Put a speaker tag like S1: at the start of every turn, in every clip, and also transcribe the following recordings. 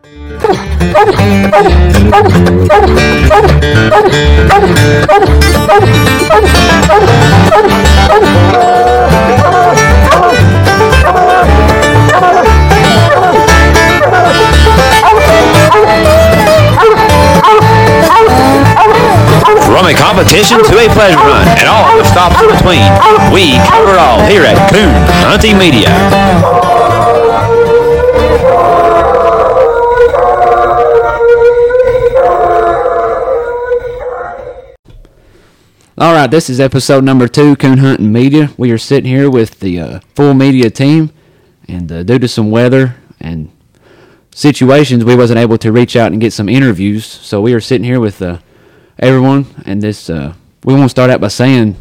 S1: From a competition to a pleasure hunt and all the stops in between, we cover it all here at Coon Hunting Media.
S2: Right, this is episode number two, Coon Hunting Media. We are sitting here with the uh, full media team, and uh, due to some weather and situations, we wasn't able to reach out and get some interviews. So we are sitting here with uh, everyone, and this uh, we want to start out by saying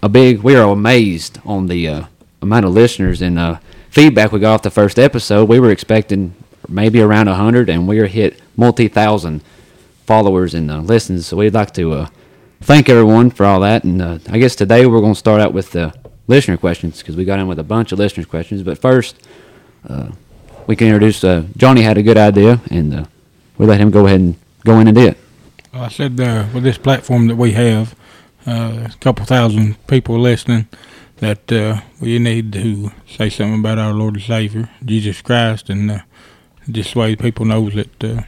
S2: a big. We are amazed on the uh, amount of listeners and uh, feedback we got off the first episode. We were expecting maybe around hundred, and we are hit multi thousand followers and listens. So we'd like to thank everyone for all that. And uh, I guess today we're going to start out with the listener questions because we got in with a bunch of listener questions. But first, uh, we can introduce uh, Johnny had a good idea, and uh, we'll let him go ahead and go in and do it.
S3: Well, I said uh, with this platform that we have, uh, a couple thousand people listening, that we need to say something about our Lord and Savior, Jesus Christ, and just the way people knows that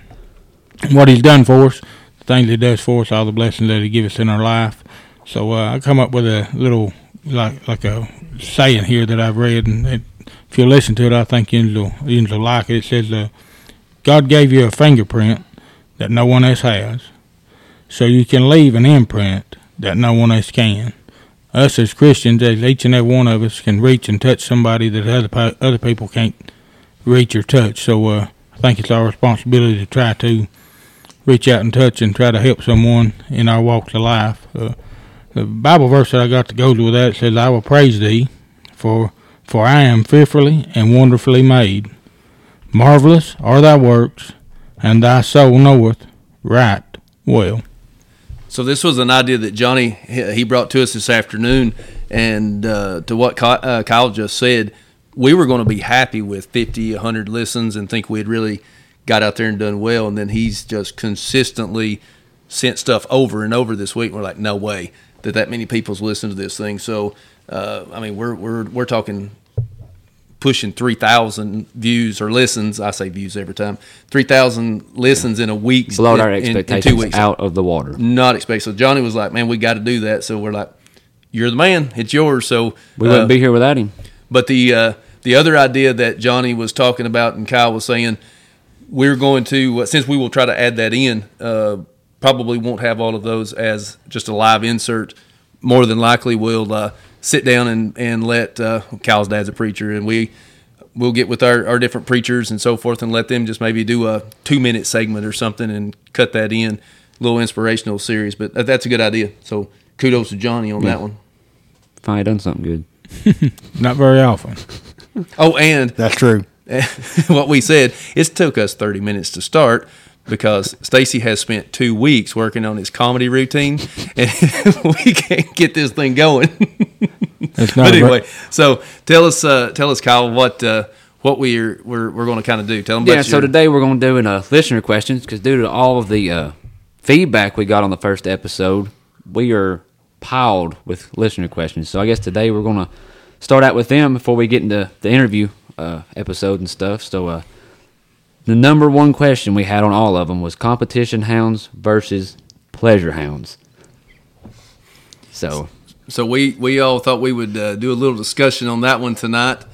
S3: what He's done for us, things He does for us, all the blessings that He gives us in our life. So uh, I come up with a little like like a saying here that I've read, and it, if you listen to it, I think you'll you'll like it. It says, uh, "God gave you a fingerprint that no one else has." so you can leave an imprint that no one else can. Us as Christians, as each and every one of us, can reach and touch somebody that other other people can't reach or touch. So uh, I think it's our responsibility to try to reach out and touch and try to help someone in our walks of life. Uh, the Bible verse that I got to go with that says, "I will praise thee, for for I am fearfully and wonderfully made. Marvelous are thy works, and thy soul knoweth right well."
S4: So this was an idea that Johnny he brought to us this afternoon, and uh, to what uh, Kyle just said, we were going to be happy with 50, 100 listens and think we had really got out there and done well, and then he's just consistently sent stuff over and over this week. And we're like, no way that that many people's listened to this thing. So, uh, I mean, we're we're we're talking pushing 3,000 views or listens. I say views every time. 3,000 listens in a week.
S2: Blowed our
S4: in- in- in
S2: expectations
S4: two weeks.
S2: out of the water.
S4: Not expect. So Johnny was like, man, we got to do that. So we're like, you're the man. It's yours. So
S2: We
S4: uh,
S2: wouldn't be here without him.
S4: but the uh, the other idea that Johnny was talking about and Kyle was saying, we're going to uh, since we will try to add that in. Uh, probably won't have all of those as just a live insert. More than likely, we'll uh, sit down and and let uh, Kyle's dad's a preacher, and we we'll get with our, our different preachers and so forth, and let them just maybe do a two minute segment or something and cut that in, a little inspirational series. But that's a good idea. So kudos to Johnny on that one.
S2: Finally done something good.
S3: Not very often.
S4: Oh, and
S5: That's true.
S4: what we said, it took us 30 minutes to start because Stacy has spent two weeks working on his comedy routine, and we can't get this thing going.
S3: It's not
S4: but
S3: a ver-
S4: anyway, so tell us, uh, tell us, Kyle, what uh, what we're we're, we're going to kind of do. Tell them
S2: Yeah,
S4: about
S2: so
S4: your,
S2: today we're going to do an, uh, listener questions because due to all of the uh, feedback we got on the first episode, we are piled with listener questions. So I guess today we're going to start out with them before we get into the interview uh, episode and stuff. So uh, the number one question we had on all of them was competition hounds versus pleasure hounds. So
S4: So we we all thought we would uh, do a little discussion on that one tonight,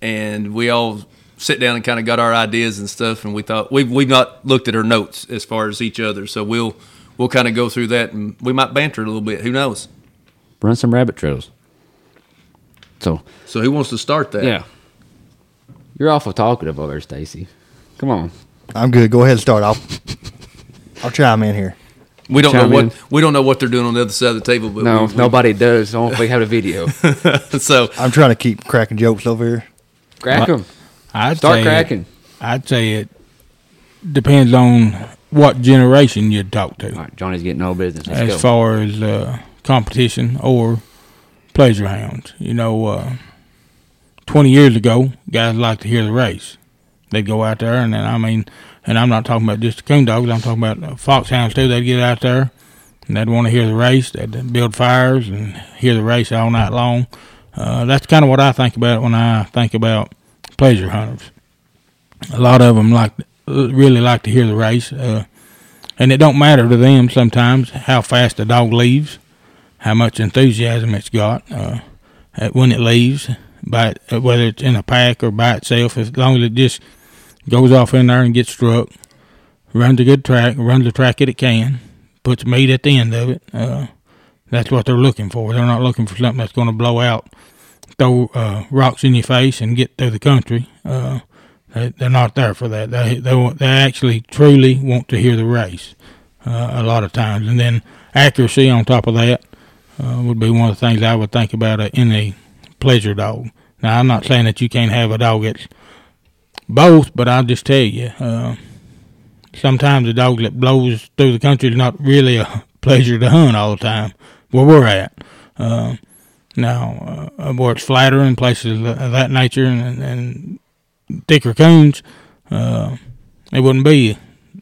S4: and we all sit down and kind of got our ideas and stuff. And we thought we've we've not looked at our notes as far as each other, so we'll we'll kind of go through that, and we might banter a little bit. Who knows?
S2: run some rabbit trails. So
S4: So who wants to start that?
S2: yeah, you're awful talkative over there, Stacy. Come on.
S5: I'm good. Go ahead and start. Off. I'll I'll chime in here.
S4: We don't
S2: Chime
S4: know
S2: in.
S4: what we don't know what they're doing on the other side of the table, but
S2: No,
S4: we, we-
S2: nobody does. Only if we have a video.
S4: So
S5: I'm trying to keep cracking jokes over here.
S2: Crack them.
S3: I'd
S2: Start
S3: say
S2: cracking.
S3: It, I'd say it depends on what generation you'd talk to,
S2: All right, Johnny's getting no business. Let's
S3: as
S2: go.
S3: far as uh, competition or pleasure hounds. You know, uh, twenty years ago, guys liked to hear the race. they'd go out there, and then I mean, and I'm not talking about just the coon dogs. I'm talking about uh, foxhounds too. They'd get out there, and they'd want to hear the race. They'd build fires and hear the race all night long. Uh, that's kind of what I think about when I think about pleasure hunters. A lot of them like really like to hear the race, uh, and it don't matter to them sometimes how fast the dog leaves, how much enthusiasm it's got uh, when it leaves, by whether it's in a pack or by itself. As long as it just goes off in there and gets struck, runs a good track, runs the track that it can, puts meat at the end of it. Uh, that's what they're looking for. They're not looking for something that's going to blow out, throw uh, rocks in your face, and get through the country. Uh, they, they're not there for that. They they they actually truly want to hear the race uh, a lot of times, and then accuracy on top of that uh, would be one of the things I would think about in a pleasure dog. Now I'm not saying that you can't have a dog that's both, but I'll just tell you, uh, sometimes a dog that blows through the country is not really a pleasure to hunt all the time. Where we're at. Uh, now, uh, where it's flatter in places of that nature and, and thicker coons, uh, it wouldn't be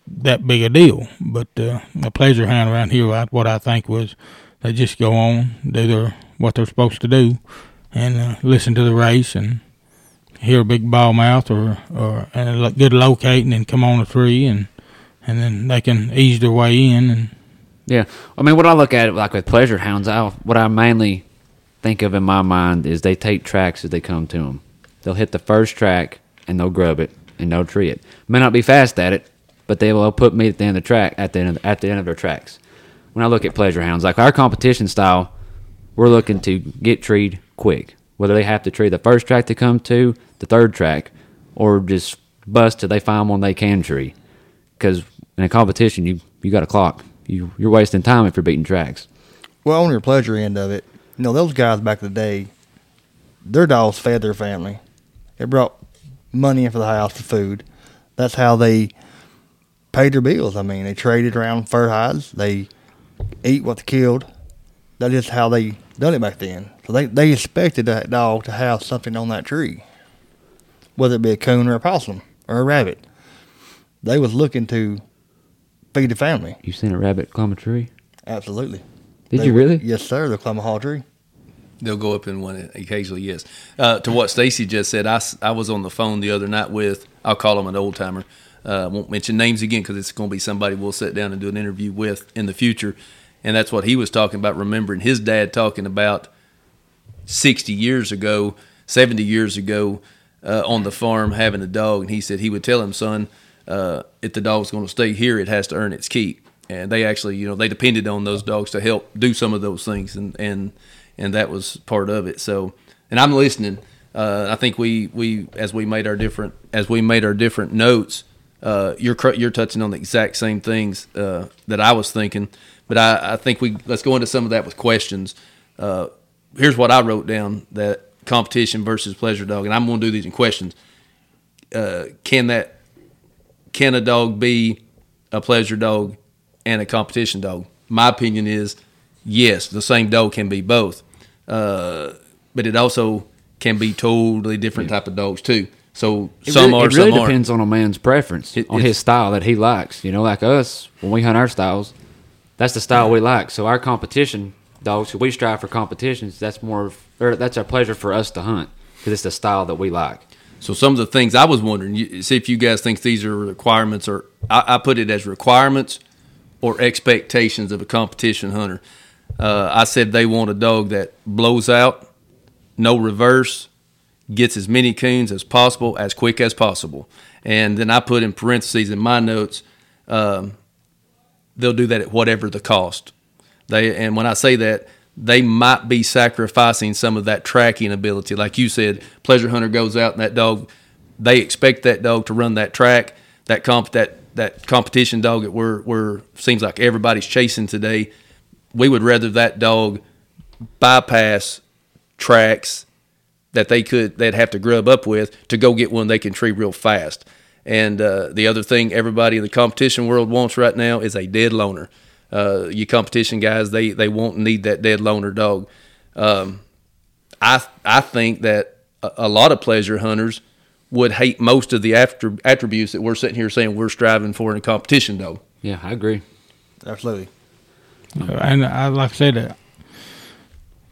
S3: that big a deal. But uh, a pleasure hound around here, what I think was they just go on, do their what they're supposed to do, and uh, listen to the race and hear a big bawl mouth or or and a good locating and come on a tree and and then they can ease their way in and
S2: yeah. I mean, what I look at it like with pleasure hounds, I what I mainly think of in my mind is they take tracks as they come to them. They'll hit the first track and they'll grub it and they'll tree it. May not be fast at it, but they will put me at the end of the track at the end of, at the end of their tracks. When I look at pleasure hounds, like our competition style, we're looking to get treed quick. Whether they have to tree the first track to come to, the third track, or just bust till they find one they can tree. Because in a competition, you you got a clock. You you're wasting time if you're beating tracks.
S5: Well, on your pleasure end of it, you know those guys back in the day, their dogs fed their family. It brought money in for the house for food. That's how they paid their bills. I mean, they traded around fur hides. They eat what they killed. That is how they done it back then. So they, they expected that dog to have something on that tree, whether it be a coon or a possum or a rabbit. They was looking to feed the family.
S2: You seen a rabbit climb a tree?
S5: Absolutely.
S2: Did
S5: They
S2: you
S5: would-
S2: really?
S5: Yes, sir. They'll climb a hall tree.
S4: They'll go up in one occasionally, yes. Uh, to what Stacy just said, I, I was on the phone the other night with, I'll call him an old timer. Uh, won't mention names again because it's going to be somebody we'll sit down and do an interview with in the future. And that's what he was talking about, remembering his dad talking about 60 years ago, 70 years ago uh, on the farm having a dog. And he said he would tell him, son, uh, if the dog's going to stay here, it has to earn its keep. And they actually, you know, they depended on those dogs to help do some of those things. And, and, and that was part of it. So, and I'm listening. Uh, I think we, we, as we made our different, as we made our different notes, uh, you're, you're touching on the exact same things, uh, that I was thinking. But I, I think we, let's go into some of that with questions. Uh, here's what I wrote down that competition versus pleasure dog, and I'm going to do these in questions. Uh, can that can a dog be a pleasure dog and a competition dog? My opinion is yes, the same dog can be both, uh, but it also can be totally different type of dogs too. So
S2: It
S4: some
S2: really,
S4: are,
S2: it really
S4: some aren't.
S2: depends on a man's preference,
S4: It-
S2: on his style that he likes. You know, like us, when we hunt our styles, that's the style we like. So our competition dogs, we strive for competitions. That's more, of, or that's our pleasure for us to hunt because it's the style that we like.
S4: So some of the things I was wondering, you, see if you guys think these are requirements, or I, I put it as requirements or expectations of a competition hunter. Uh, I said they want a dog that blows out, no reverse, gets as many coons as possible, as quick as possible, and then I put in parentheses in my notes, um, they'll do that at whatever the cost. They and when I say that, they might be sacrificing some of that tracking ability. Like you said, pleasure hunter goes out and that dog, they expect that dog to run that track, that comp that that competition dog that we're we're seems like everybody's chasing today. We would rather that dog bypass tracks that they could they'd have to grub up with to go get one they can tree real fast. And uh, the other thing everybody in the competition world wants right now is a dead loner. Uh, you competition guys, they they won't need that dead loner dog. Um, I I think that a, a lot of pleasure hunters would hate most of the attr- attributes that we're sitting here saying we're striving for in a competition dog.
S2: Yeah, I agree.
S5: Absolutely.
S3: And I, like I said,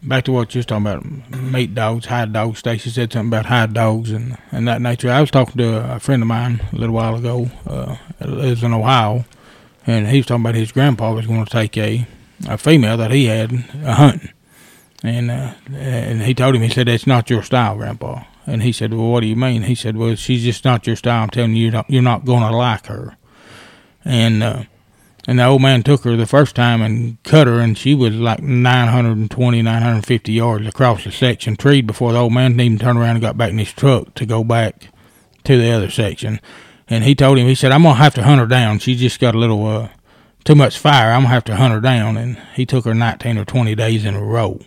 S3: back to what you was talking about, meat dogs, hide dogs. Stacy said something about hide dogs and, and that nature. I was talking to a friend of mine a little while ago. Uh, lives in Ohio, and he was talking about his grandpa was going to take a, a female that he had a hunting, and uh, and he told him he said that's not your style, grandpa. And he said, well, what do you mean? He said, well, she's just not your style. I'm telling you, you're not, you're not going to like her. And uh, and the old man took her the first time and cut her, and she was like 920, 950 yards across the section treed before the old man even turned around and got back in his truck to go back to the other section. And he told him, he said, I'm going to have to hunt her down. She just got a little uh, too much fire. I'm going to have to hunt her down. And he took her 19 or 20 days in a row.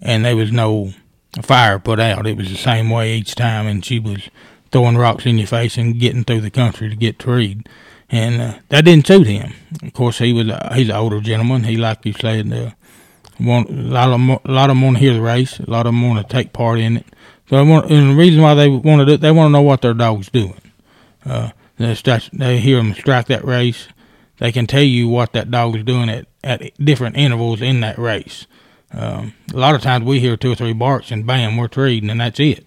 S3: And there was no fire put out. It was the same way each time. And she was throwing rocks in your face and getting through the country to get treed and uh, that didn't suit him. Of course, he was uh, he's an older gentleman. He like you said, uh, want a lot of a lot of them want to hear the race. A lot of them want to take part in it. So I want, and the reason why they want to do, they want to know what their dog's doing. Uh, they, start, they hear them strike that race. They can tell you what that dog is doing at, at different intervals in that race. Um, a lot of times we hear two or three barks and bam, we're treating and that's it.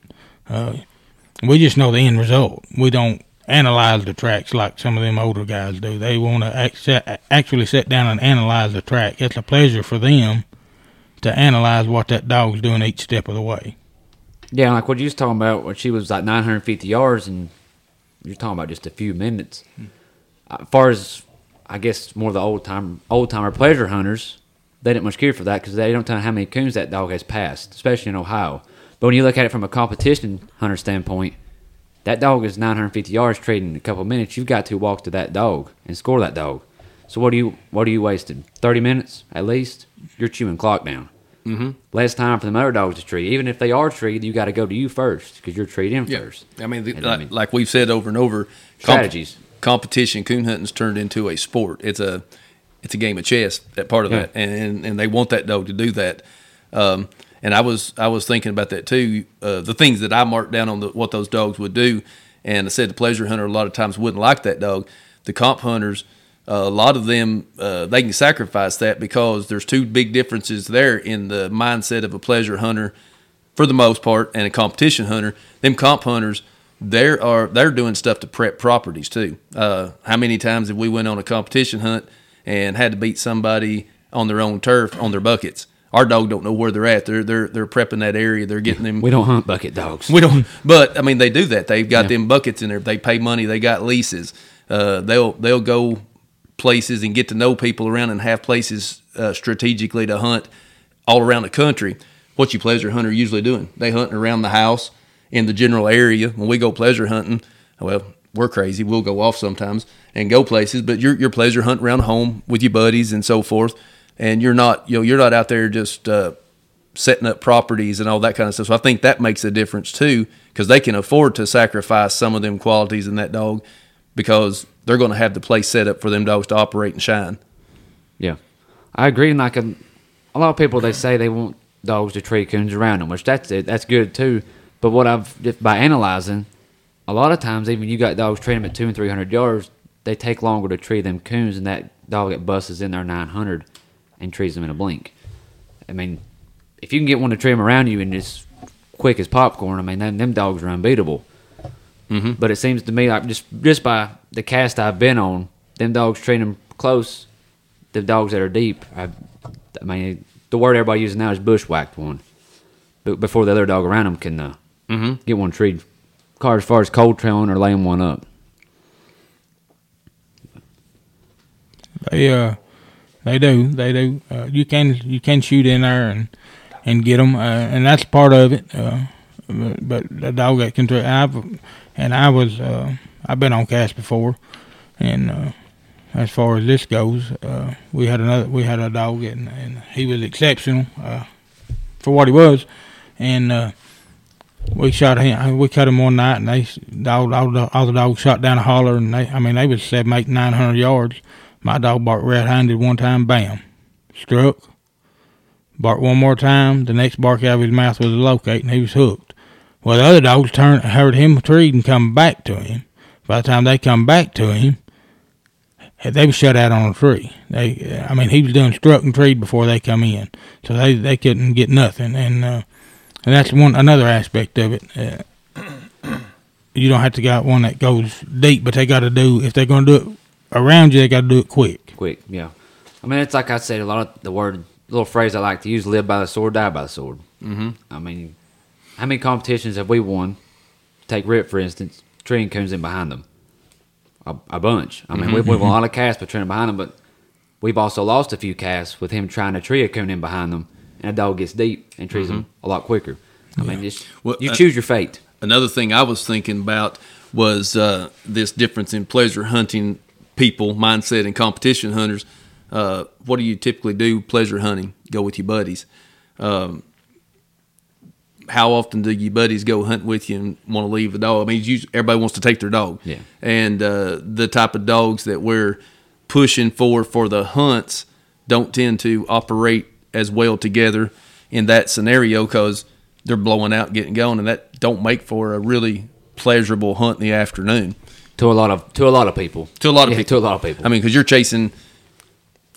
S3: Uh, we just know the end result. We don't analyze the tracks like some of them older guys do. They want to actually sit down and analyze the track. It's a pleasure for them to analyze what that dog's doing each step of the way.
S2: Yeah, like what you was talking about, when she was like 950 yards, and you're talking about just a few minutes. As far as I guess more the old time old timer pleasure hunters, they didn't much care for that because they don't know how many coons that dog has passed, especially in Ohio. But when you look at it from a competition hunter standpoint, that dog is 950 yards trading in a couple minutes. You've got to walk to that dog and score that dog. So what do you what are you wasting? 30 minutes at least. You're chewing clock down.
S4: Mm-hmm.
S2: Less time for the other dogs to treat. Even if they are treated, you got to go to you first because you're treating
S4: yeah.
S2: first.
S4: I mean, the, like, I mean, like, we've said over and over,
S2: strategies.
S4: Comp- competition coon hunting's turned into a sport. It's a it's a game of chess. That part of yeah. that, and and they want that dog to do that. Um, and I was I was thinking about that too. Uh, the things that I marked down on the, what those dogs would do, and I said the pleasure hunter a lot of times wouldn't like that dog. The comp hunters, uh, a lot of them uh, they can sacrifice that because there's two big differences there in the mindset of a pleasure hunter, for the most part, and a competition hunter. Them comp hunters, they are they're doing stuff to prep properties too. Uh, how many times have we went on a competition hunt and had to beat somebody on their own turf on their buckets? Our dog don't know where they're at. They're they're they're prepping that area. They're getting them.
S2: We don't hunt bucket dogs.
S4: We don't. But I mean, they do that. They've got yeah. them buckets in there. They pay money. They got leases. Uh, they'll they'll go places and get to know people around and have places uh, strategically to hunt all around the country. What you pleasure hunter usually doing? They hunting around the house in the general area. When we go pleasure hunting, well, we're crazy. We'll go off sometimes and go places, but you're, you're pleasure hunting around home with your buddies and so forth and you're not you know you're not out there just uh, setting up properties and all that kind of stuff. So I think that makes a difference too because they can afford to sacrifice some of them qualities in that dog because they're going to have the place set up for them dogs to operate and shine.
S2: Yeah, I agree. And like a, a lot of people, they say they want dogs to treat coons around them, which that's. That's good too. But what I've by analyzing, a lot of times even you got dogs treating them at two and three hundred yards, they take longer to treat them coons, and that dog that busts in there nine hundred and trees them in a blink. I mean, if you can get one to tree them around you and as quick as popcorn, I mean, them, them dogs are unbeatable.
S4: Mm-hmm.
S2: But it seems to me like just just by the cast I've been on, them dogs treat them close. The dogs that are deep, I, I mean, the word everybody uses now is bushwhacked one. But before the other dog around them can uh,
S4: mm-hmm.
S2: get one treed, car as far as cold trailing or laying one up.
S3: They uh, they do. They do. Uh, you can you can shoot in there and and get them, uh, and that's part of it. Uh, but, the dog that can. I've and I was. Uh, I've been on cast before, and uh, as far as this goes, uh, we had another. We had a dog, and, and he was exceptional for what he was, and. We shot him. We cut him one night, and they all, all, the, all the dogs shot down a holler, and they. I mean, they was seven, eight, nine hundred yards, my dog barked red-handed one time, bam, struck. Barked one more time. The next bark out of his mouth was a locate, and he was hooked. Well, the other dogs turned heard him treed and come back to him. By the time they come back to him, they was shut out on a tree. They, I mean, he was doing struck and treed before they come in, so they they couldn't get nothing. And uh, and that's one another aspect of it. Uh, you don't have to got one that goes deep, but they got to do if they're going to do it around you, they got to do it quick.
S2: quick. Yeah, I mean it's like I said. A lot of the word, little phrase I like to use: "Live by the sword, die by the sword." Mm-hmm. I mean, how many competitions have we won? Take Rip for instance, treeing coons in behind them. A, a bunch. I mean, we've, we've won a lot of casts by treeing behind them, but we've also lost a few casts with him trying to tree a coon in behind them, and a dog gets deep and trees them a lot quicker. I mean, just
S4: Well,
S2: you
S4: uh,
S2: choose your fate.
S4: Another thing I was thinking about was uh, this difference in pleasure hunting people mindset and competition hunters. Uh, what do you typically do pleasure hunting? Go with your buddies. Um, how often do your buddies go hunt with you and want to leave the dog? I mean, usually, everybody wants to take their dog.
S2: Yeah.
S4: And uh, the type of dogs that we're pushing for for the hunts don't tend to operate as well together in that scenario because they're blowing out, getting going, and that don't make for a really pleasurable hunt in the afternoon.
S2: To a lot of to a lot of people.
S4: To a lot of
S2: Yeah,
S4: people.
S2: To a lot of people.
S4: I mean, because you're chasing,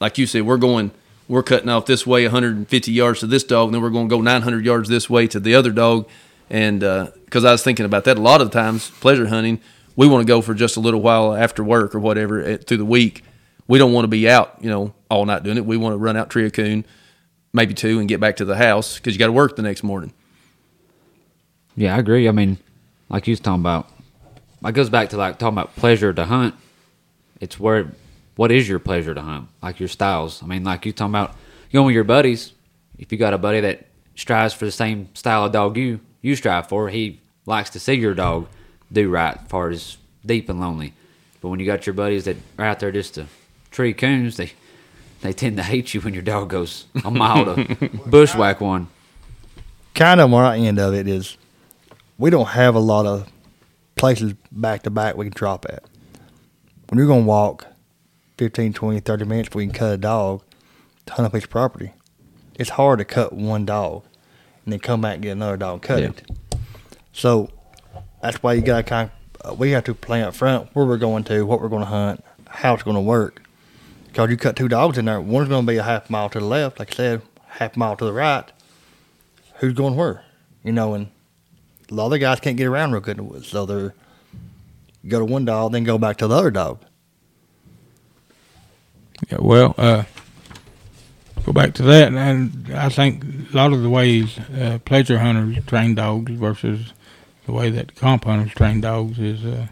S4: like you said, we're going, we're cutting off this way 150 yards to this dog, and then we're going to go 900 yards this way to the other dog. And uh, because I was thinking about that, a lot of the times, pleasure hunting, we want to go for just a little while after work or whatever at, through the week. We don't want to be out, you know, all night doing it. We want to run out, tree a coon, maybe two, and get back to the house because you got to work the next morning.
S2: Yeah, I agree. I mean, like you was talking about, it goes back to like talking about pleasure to hunt. It's where, what is your pleasure to hunt? Like your styles. I mean, like you talking about going with your buddies. If you got a buddy that strives for the same style of dog you you strive for, he likes to see your dog do right as far as deep and lonely. But when you got your buddies that are out there just to tree coons, they they tend to hate you when your dog goes a mile to bushwhack one.
S5: kind of my end of it is we don't have a lot of places back to back we can drop at. When you're going to walk 15, 20, 30 minutes, we can cut a dog to hunt a piece of property. It's hard to cut one dog and then come back and get another dog and cut
S2: Yeah.
S5: it. So that's why you got to kind of, uh, we have to plan up front where we're going to, what we're going to hunt, how it's going to work. Because you cut two dogs in there, one's going to be a half mile to the left, like I said, half mile to the right. Who's going where? You know, and a lot of the guys can't get around real good in the woods, so they're go to one dog, then go back to the other dog.
S3: Yeah, well, uh, go back to that, and I think a lot of the ways uh, pleasure hunters train dogs versus the way that comp hunters train dogs is uh,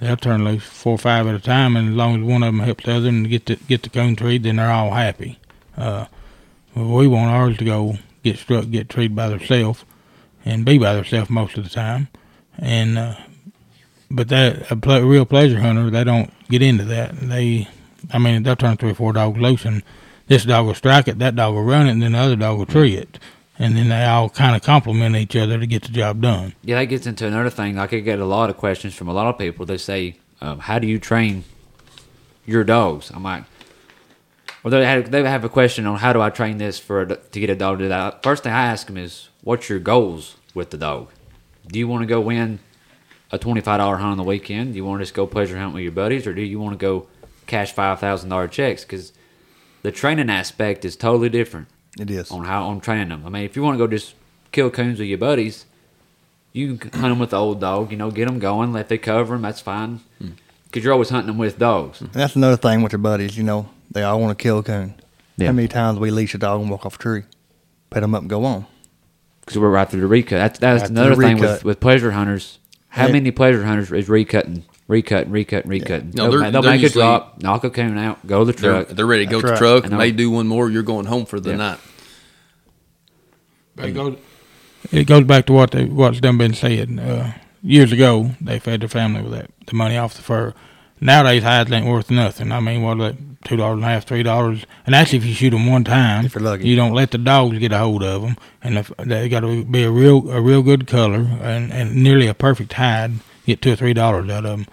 S3: they'll turn loose four or five at a time, and as long as one of them helps the other and get the get the cone treed, then they're all happy. Uh, we want ours to go get struck, get treed by themselves, and be by themselves most of the time, and. Uh, but that a ple- real pleasure hunter, they don't get into that. They I mean, they'll turn three or four dogs loose, and this dog will strike it, that dog will run it, and then the other dog will tree it. And then they all kind of complement each other to get the job done.
S2: Yeah, that gets into another thing. Like I get a lot of questions from a lot of people. They say, um, "How do you train your dogs?" I'm like, well, they have, they have a question on how do I train this for to get a dog to do that. First thing I ask them is, "What's your goals with the dog? Do you want to go win a twenty five dollar hunt on the weekend? Do you want to just go pleasure hunt with your buddies, or do you want to go cash five thousand dollar checks?" Because the training aspect is totally different
S5: It is.
S2: on how I'm training them. I mean, if you want to go just kill coons with your buddies, you can hunt them with the old dog. You know, get them going, let they cover them. That's fine. Hmm. Because you're always hunting them with dogs.
S5: And that's another thing with your buddies. You know, they all want to kill a coon.
S2: Yeah.
S5: How many times we leash a dog and walk off a tree, pet them up and go on?
S2: Because we're right through the recut. That's that's
S5: Right
S2: another thing with, with pleasure hunters. How
S5: Yeah.
S2: many pleasure hunters is recutting, recutting, recutting, recutting?
S4: No,
S2: they'll
S4: they're,
S2: they'll
S4: they're
S2: make a
S4: usually-
S2: drop, knock a coon out, go to the
S4: They're,
S2: truck.
S4: they're ready to go
S5: That's
S4: to the truck,
S2: I know.
S4: may do one more. You're going home for the
S2: Yeah.
S4: night.
S3: But it goes, it goes back to what they, what's done been said. Uh, years ago, they fed their family with that the money off the fur. Nowadays, hides ain't worth nothing. I mean, what like two dollars and a half, three dollars, and actually, if you shoot them one time,
S5: If you're lucky.
S3: you don't let the dogs get a hold of them, and if, they got to be a real, a real good color and, and nearly a perfect hide. Get two or three dollars out of them.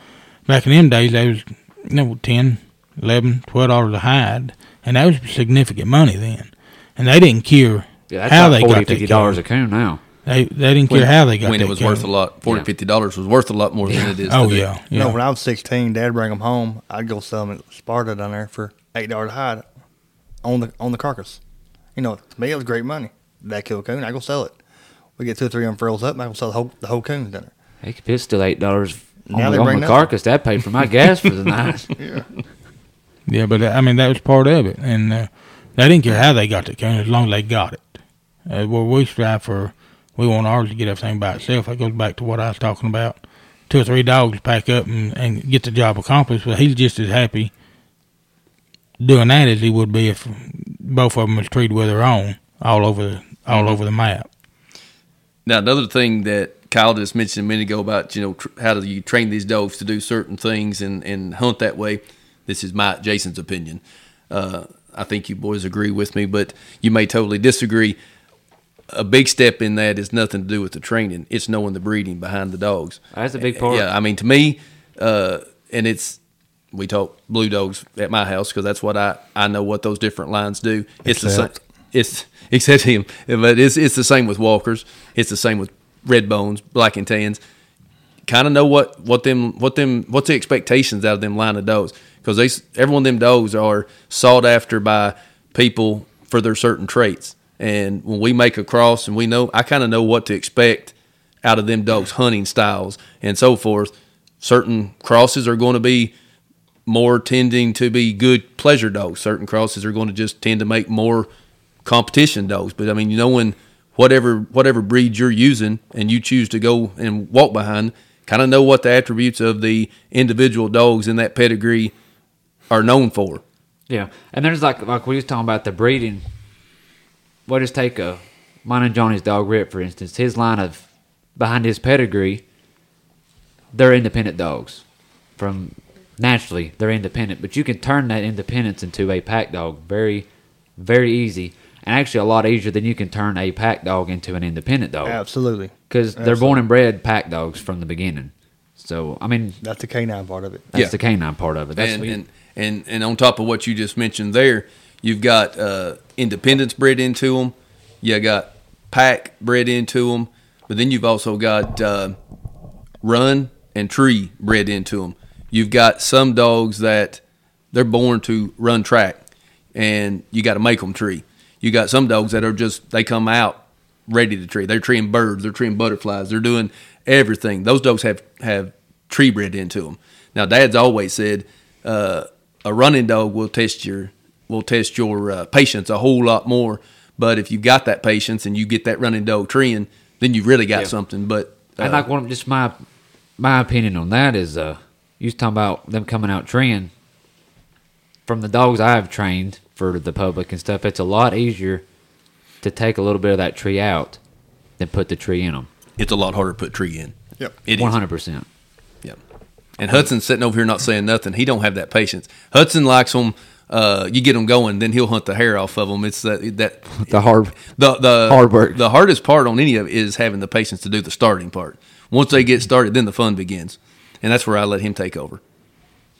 S3: Back in them days, they was you know ten, eleven, twelve dollars a hide, and that was significant money then. And they didn't care
S2: Yeah, that's
S3: how
S2: like
S3: they
S2: forty,
S3: got that
S2: fifty dollars a coon now.
S3: They they didn't care how they got it.
S4: when
S3: that
S4: it was
S3: coon.
S4: worth a lot. Forty
S2: Yeah.
S4: fifty dollars was worth a lot more than it is.
S3: Oh
S4: today.
S3: yeah,
S5: You
S3: yeah.
S5: know, when I was 16, Dad bring them home. I'd go sell them at Sparta down there for eight dollars a hide on the on the carcass. You know, to me it was great money. That kill a coon, I go sell it. We get two or three unfurls up, and I go sell the whole the whole coon down there.
S2: Hey, it's still eight dollars on,
S5: Now
S2: the,
S5: they
S2: on
S5: bring
S2: the
S5: nothing.
S2: carcass. That paid for my gas for the night.
S5: Yeah,
S3: Yeah, but uh, I mean that was part of it, and uh, they didn't care how they got the coon as long as they got it. Uh, where we strive for, we want ours to get everything by itself. That goes back to what I was talking about. Two or three dogs pack up and, and get the job accomplished, but he's just as happy doing that as he would be if both of them was treated with their own all over the all over the map.
S4: Now, another thing that Kyle just mentioned a minute ago about you know tr- how do you train these dogs to do certain things and, and hunt that way. This is my Jason's opinion. Uh, I think you boys agree with me, but you may totally disagree. A big step in that is nothing to do with the training; it's knowing the breeding behind the dogs.
S2: That's a big part.
S4: Yeah, I mean, to me, uh, and it's we talk blue dogs at my house because that's what I I know what those different lines do. It's the same.
S5: Except-
S4: It's except him, but it's it's the same with walkers. It's the same with red bones, black and tans. Kind of know what what them what them what's the expectations out of them line of dogs because they s- every one of them dogs are sought after by people for their certain traits. And when we make a cross and we know, I kind of know what to expect out of them dogs' hunting styles and so forth. Certain crosses are going to be more tending to be good pleasure dogs. Certain crosses are going to just tend to make more competition dogs. But I mean, you know, when whatever whatever breed you're using and you choose to go and walk behind, kind of know what the attributes of the individual dogs in that pedigree are known for.
S2: Yeah, and there's like like we was talking about the breeding. We'll just take a mine and Johnny's dog Rip for instance. His line of behind his pedigree, they're independent dogs. From naturally, they're independent, but you can turn that independence into a pack dog very, very easy, and actually a lot easier than you can turn a pack dog into an independent dog
S5: absolutely.
S2: because they're born and bred pack dogs from the beginning. So I mean,
S5: That's the canine part of it.
S2: that's
S4: Yeah.
S2: the canine part of it. That's
S4: and, and and and on top of what you just mentioned there, you've got uh, independence bred into them. You got pack bred into them, but then you've also got uh, run and tree bred into them. You've got some dogs that they're born to run track, and you got to make them tree. You got some dogs that are just they come out ready to tree. They're treeing birds, they're treeing butterflies, they're doing everything. Those dogs have have tree bred into them. Now, Dad's always said uh, a running dog will test your will test your uh, patience a whole lot more. But if you've got that patience and you get that running dog treeing, then you've really got
S2: Yeah.
S4: something. But uh,
S2: And like one, of- just my my opinion on that is, uh, you was talking about them coming out treeing. From the dogs I've trained for the public and stuff, it's a lot easier to take a little bit of that tree out than put the tree in them.
S4: it's a lot harder to put tree in.
S5: Yep.
S4: It is.
S2: One hundred percent.
S4: Yep. And Hudson's sitting over here not saying nothing. He don't have that patience. Hudson likes them. Uh, you get them going, then he'll hunt the hair off of them. It's that that
S2: The hard.
S4: the the
S2: Hard work.
S4: The hardest part on any of it is having the patience to do the starting part. Once they get started, then the fun begins, and that's where I let him take over.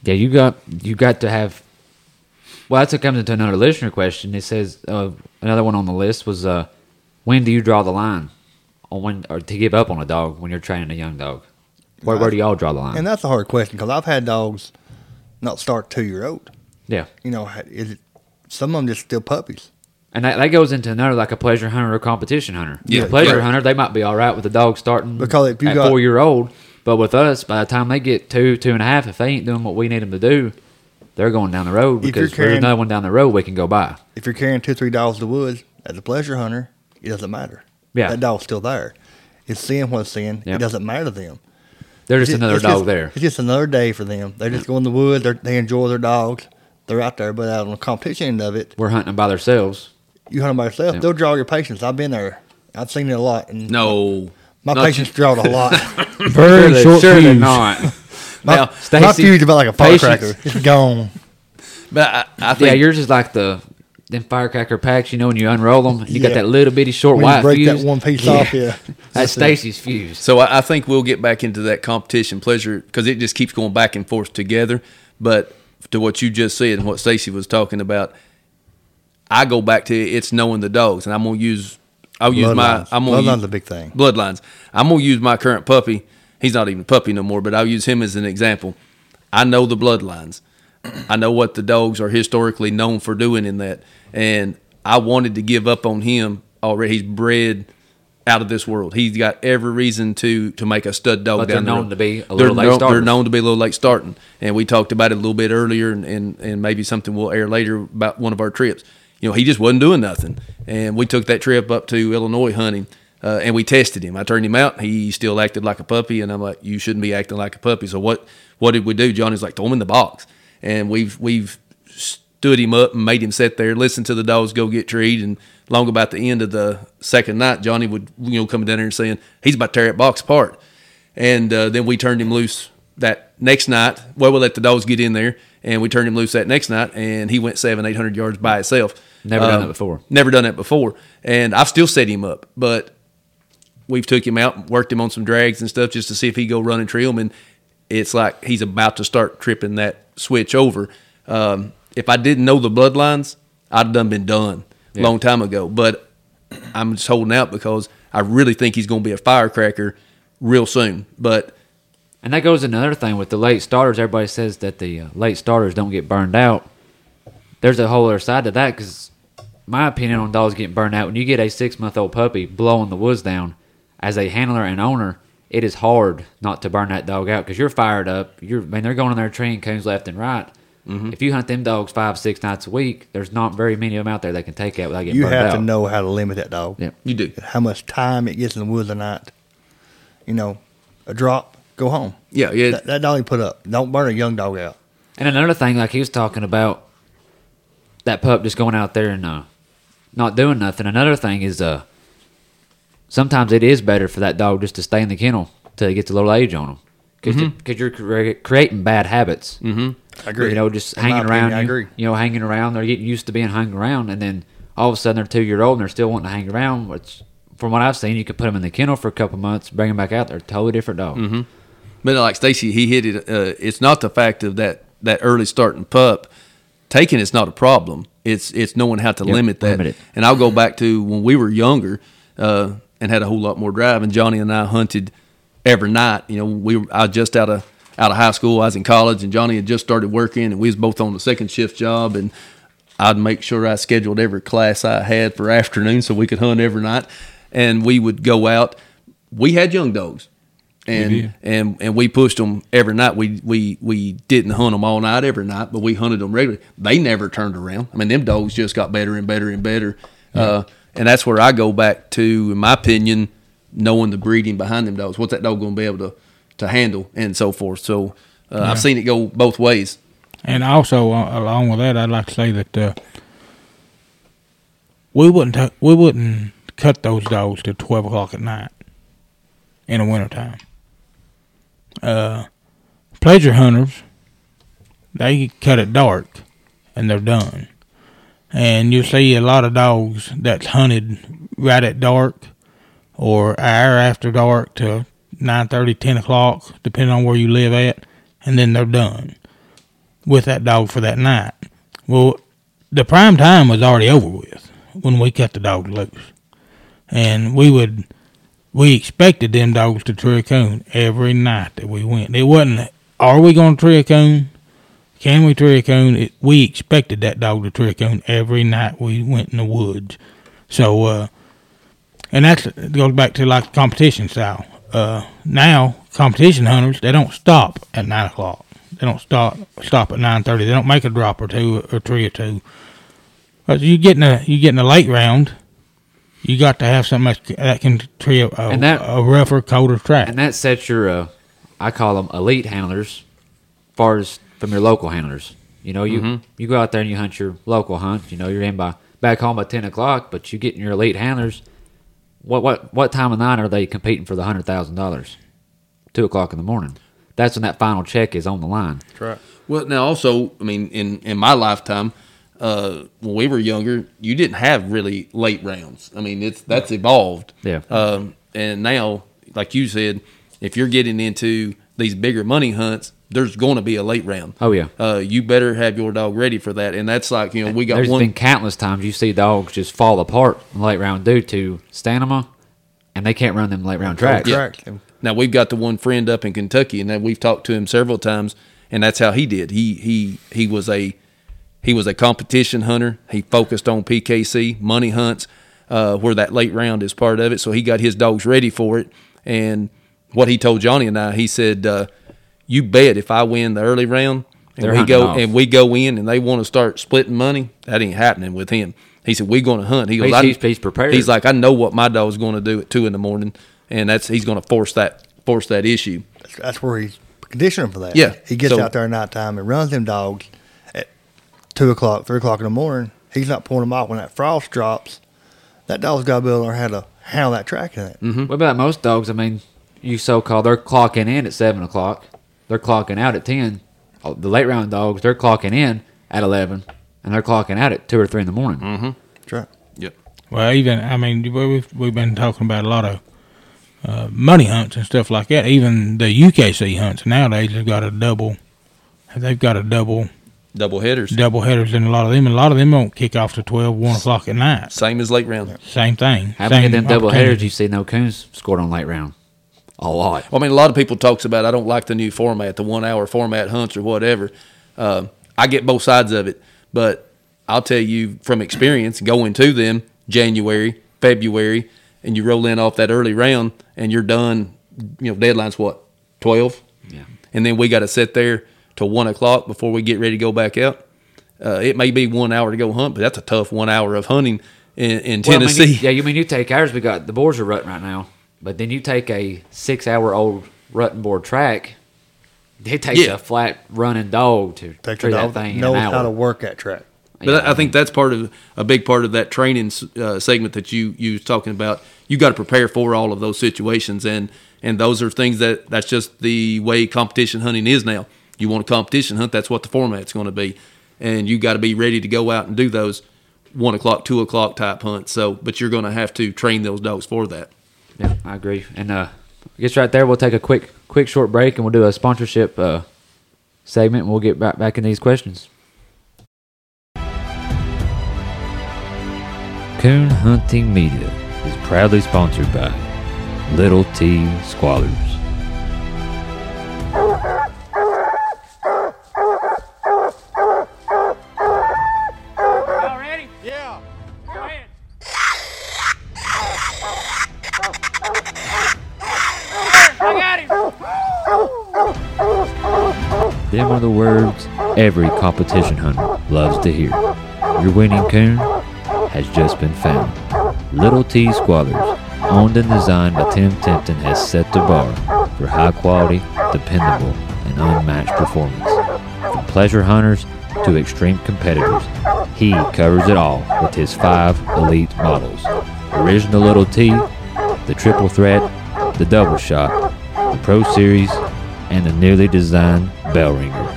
S2: Yeah, you got you got to have. Well, that's what comes into another listener question. It says uh, another one on the list was uh, when do you draw the line on when or to give up on a dog when you're training a young dog? Where, where do y'all draw the line?
S5: And that's a hard question because I've had dogs not start two year old.
S2: Yeah,
S5: You know, is it, some of them just still puppies.
S2: and that, that goes into another like a pleasure hunter or competition hunter.
S4: Yeah,
S2: a pleasure hunter they might be all right with the dog starting
S5: Because if you
S2: at
S5: got-
S2: four year old, but with us by the time they get two two and a half, if they ain't doing what we need them to do, they're going down the road because there's
S5: carrying-
S2: another one down the road we can go by.
S5: If you're carrying two, three dogs to woods as a pleasure hunter, it doesn't matter.
S2: Yeah.
S5: That dog's still there. It's seeing what it's seeing.
S2: Yep.
S5: It doesn't matter to them.
S2: They're just another dog
S5: just-
S2: there.
S5: It's just another day for them. They just go in the woods. They enjoy their dogs. They're out there, but out on the competition end of it,
S2: We're hunting them by themselves.
S5: you hunt them by yourself.
S2: Yeah.
S5: They'll draw your patience. I've been there. I've seen it a lot. And
S4: No,
S5: my
S4: not
S5: patience drawed a lot.
S3: Very
S2: Sure
S3: short
S2: they- sure they're
S3: fuse.
S2: not.
S5: my,
S4: Now,
S5: my fuse is about like a
S2: patience-
S5: firecracker. It's gone.
S4: but I, I
S2: Yeah, yours is like the them firecracker packs. You know when you unroll them, you got that little bitty short
S5: When
S2: white
S5: you break
S2: fuse.
S5: that one piece off, yeah.
S2: That's
S5: That's.
S2: Stacy's fuse.
S4: So I, I think we'll get back into that competition pleasure because it just keeps going back and forth together. But to what you just said and what Stacy was talking about, I go back to it's knowing the dogs, and I'm gonna use I'll use my. I'm gonna
S5: Bloodlines
S4: use,
S5: a big thing.
S4: Bloodlines. I'm gonna use my current puppy. He's not even a puppy no more, but I'll use him as an example. I know the bloodlines. I know what the dogs are historically known for doing in that, and I wanted to give up on him already. He's bred out of this world. He's got every reason to to make a stud dog.
S2: But they're
S4: the
S2: known
S4: road.
S2: to be a
S4: They're
S2: little late
S4: known- They're known to be a little late starting, and we talked about it a little bit earlier, and, and and maybe something we'll air later about one of our trips. You know, he just wasn't doing nothing, and we took that trip up to Illinois hunting, uh, and we tested him. I turned him out. He still acted like a puppy, and I'm like, you shouldn't be acting like a puppy. So what what did we do? Johnny's like, throw him in the box, and we've we've stood him up and made him sit there, listen to the dogs go get treed, and long about the end of the second night, Johnny would you know come down there and saying he's about to tear that box apart, and uh, then we turned him loose that next night. Well, we let the dogs get in there, and we turned him loose that next night, and he went seven, eight hundred yards by itself.
S2: Never done
S4: Um,
S2: that before.
S4: Never done that before, and I've still set him up, but we've took him out, and worked him on some drags and stuff just to see if he go run and trail and it's like he's about to start tripping that switch over. Um, if I didn't know the bloodlines, I'd have done been done a long time ago. But I'm just holding out because I really think he's going to be a firecracker real soon. But
S2: And that goes another thing with the late starters. Everybody says that the uh, late starters don't get burned out. There's a whole other side to that because my opinion on dogs getting burned out when you get a six month old puppy blowing the woods down as a handler and owner, it is hard not to burn that dog out because you're fired up. You're man, they're going in there treeing coons left and right.
S5: Mm-hmm.
S2: If you hunt them dogs five six nights a week, there's not very many of them out there that can take out without getting
S5: You
S2: burned
S5: have
S2: out.
S5: to know how to limit that dog.
S2: Yeah.
S4: you do.
S5: How much time it gets in the woods a night. You know, a drop, go home.
S4: Yeah, yeah.
S5: That, that dog you put up. Don't burn a young dog out.
S2: And another thing, like he was talking about, that pup just going out there and uh, not doing nothing. Another thing is, uh, sometimes it is better for that dog just to stay in the kennel till it gets a little age on him, because you're cre- creating bad habits.
S4: Mm-hmm.
S5: I agree.
S2: You know, just
S5: In
S2: hanging around.
S5: opinion, I
S2: you,
S5: agree.
S2: You know, hanging around. They're getting used to being hung around, and then all of a sudden they're two year old and they're still wanting to hang around. Which, from what I've seen, you can put them in the kennel for a couple months, bring them back out. They're a totally different dog.
S4: Mm-hmm. But like Stacy, he hit it. Uh, it's not the fact of that that early starting pup taking it's not a problem. It's it's knowing how to
S2: Yep,
S4: limit that.
S2: limit.
S4: And I'll go back to when we were younger uh, and had a whole lot more drive. And Johnny and I hunted every night. You know, we I just out of out of high school. I was in college, and Johnny had just started working, and we was both on the second shift job. And I'd make sure I scheduled every class I had for afternoon so we could hunt every night. And we would go out. We had young dogs, and and and we pushed them every night. We we we didn't hunt them all night every night, but we hunted them regularly. They never turned around. I mean, them dogs just got better and better and better. Uh, and that's where I go back to, in my opinion, knowing the breeding behind them dogs. What's that dog going to be able to to handle and so forth. So uh, I've seen it go both ways.
S3: And also, uh, along with that, I'd like to say that uh, we wouldn't ta- we wouldn't cut those dogs till twelve o'clock at night in the wintertime. Uh, pleasure hunters, they cut it dark, and they're done. And you see a lot of dogs that's hunted right at dark, or hour after dark to 9.30, 10 o'clock, depending on where you live at, and then they're done with that dog for that night. Well, the prime time was already over with when we cut the dog loose, and we would we expected them dogs to tree a coon every night that we went. It wasn't are we going to tree a coon? Can we tree a coon? It, we expected that dog to tree a coon every night we went in the woods. So, uh, and that's goes back to like competition style. Uh, now competition hunters they don't stop at nine o'clock. They don't stop stop at nine thirty. They don't make a drop or two or three or two. But you getting a you getting a late round, you got to have something that's, that can tree a, a,
S2: And that-
S3: a rougher, colder track.
S2: and that sets your uh, I call them elite handlers, far as from your local handlers. You know, you
S4: Mm-hmm.
S2: you go out there and you hunt your local hunt. You know, you're in by back home by ten o'clock, but you get in your elite handlers. What what what time of night are they competing for the hundred thousand dollars? Two o'clock in the morning. That's when that final check is on the line.
S4: Well, now also, I mean, in in my lifetime, uh, when we were younger, you didn't have really late rounds. I mean, it's that's evolved.
S2: Yeah.
S4: Um, and now, like you said, if you're getting into these bigger money hunts, there's going to be a late round.
S2: Oh, yeah.
S4: Uh, you better have your dog ready for that. And that's like you know we got
S2: There's
S4: one.
S2: been countless times you see dogs just fall apart late round due to stamina, and they can't run them late round tracks.
S5: Correct. And
S4: Now we've got the one friend up in Kentucky, and then we've talked to him several times, and that's how he did. He he he was a he was a competition hunter. He focused on PKC money hunts, uh, where that late round is part of it. So he got his dogs ready for it. And what he told Johnny and I, he said, uh, "You bet if I win the early round and
S2: They're
S4: we go
S2: off.
S4: and we go in and they want to start splitting money, that ain't happening with him." He said, "We're going to hunt." He goes,
S2: He's-
S4: I-
S2: he's- he's prepared.
S4: He's like, "I know what my dog's going to do at two in the morning, and that's he's going to force that force that issue."
S5: that's, that's where he's conditioning for that.
S4: Yeah.
S5: He gets
S4: So-
S5: out there at nighttime and runs them dogs at two o'clock, three o'clock in the morning. He's not pulling them off when that frost drops. That dog's got to be able to learn how to handle that track in it.
S4: Mm-hmm.
S2: What about most dogs? I mean, you so called they're clocking in at seven o'clock, they're clocking out at ten. Oh, The late round dogs they're clocking in at eleven, and they're clocking out at two or three in the morning.
S4: Mm-hmm.
S5: That's right.
S4: Yep.
S3: Well, even I mean, we- we've we've been talking about a lot of uh, money hunts and stuff like that. Even the UKC hunts nowadays have got a double. They've got a double
S4: Double headers.
S3: double headers in a lot of them. and A lot of them don't kick off to 12, 1 o'clock at night.
S4: Same as late round.
S3: Same thing.
S2: How many of them double headers you see no coons scored on late round? A lot.
S4: Well, I mean, a lot of people talks about I don't like the new format, the one hour format hunts or whatever. Uh, I get both sides of it, but I'll tell you from experience, going to them January, February, and you roll in off that early round, and you're done. You know, deadline's what twelve,
S2: Yeah.
S4: and then we got to sit there till one o'clock before we get ready to go back out. Uh, it may be one hour to go hunt, but that's a tough one hour of hunting in, in
S2: Well, I mean,
S4: Tennessee.
S2: you- yeah, you mean you take ours? We got the boards are rutting right now, but then you take a six-hour-old rutting board track. It takes
S4: Yeah.
S2: a flat running dog to
S5: Take
S2: treat
S5: the
S2: that thing in
S5: knows
S2: an
S5: how to work that track.
S4: But I I think that's part of a big part of that training uh, segment that you you was talking about. You got to prepare for all of those situations, and and those are things that that's just the way competition hunting is now. You want a competition hunt, that's what the format's going to be, and you got to be ready to go out and do those one o'clock, two o'clock type hunts. So, but you're going to have to train those dogs for that.
S2: Yeah, I agree. And uh, I guess right there we'll take a quick, quick short break, and we'll do a sponsorship uh, segment, and we'll get back back in these questions. Coon Hunting Media is proudly sponsored by Little T Squallers. Them are the words every competition hunter loves to hear. Your winning coon has just been found. Little T Squallers, owned and designed by Tim Timpton, has set the bar for high quality, dependable, and unmatched performance. From pleasure hunters to extreme competitors, he covers it all with his five elite models. Original Little T, the Triple Threat, the Double Shot, the Pro Series, and the newly designed Bell Ringer.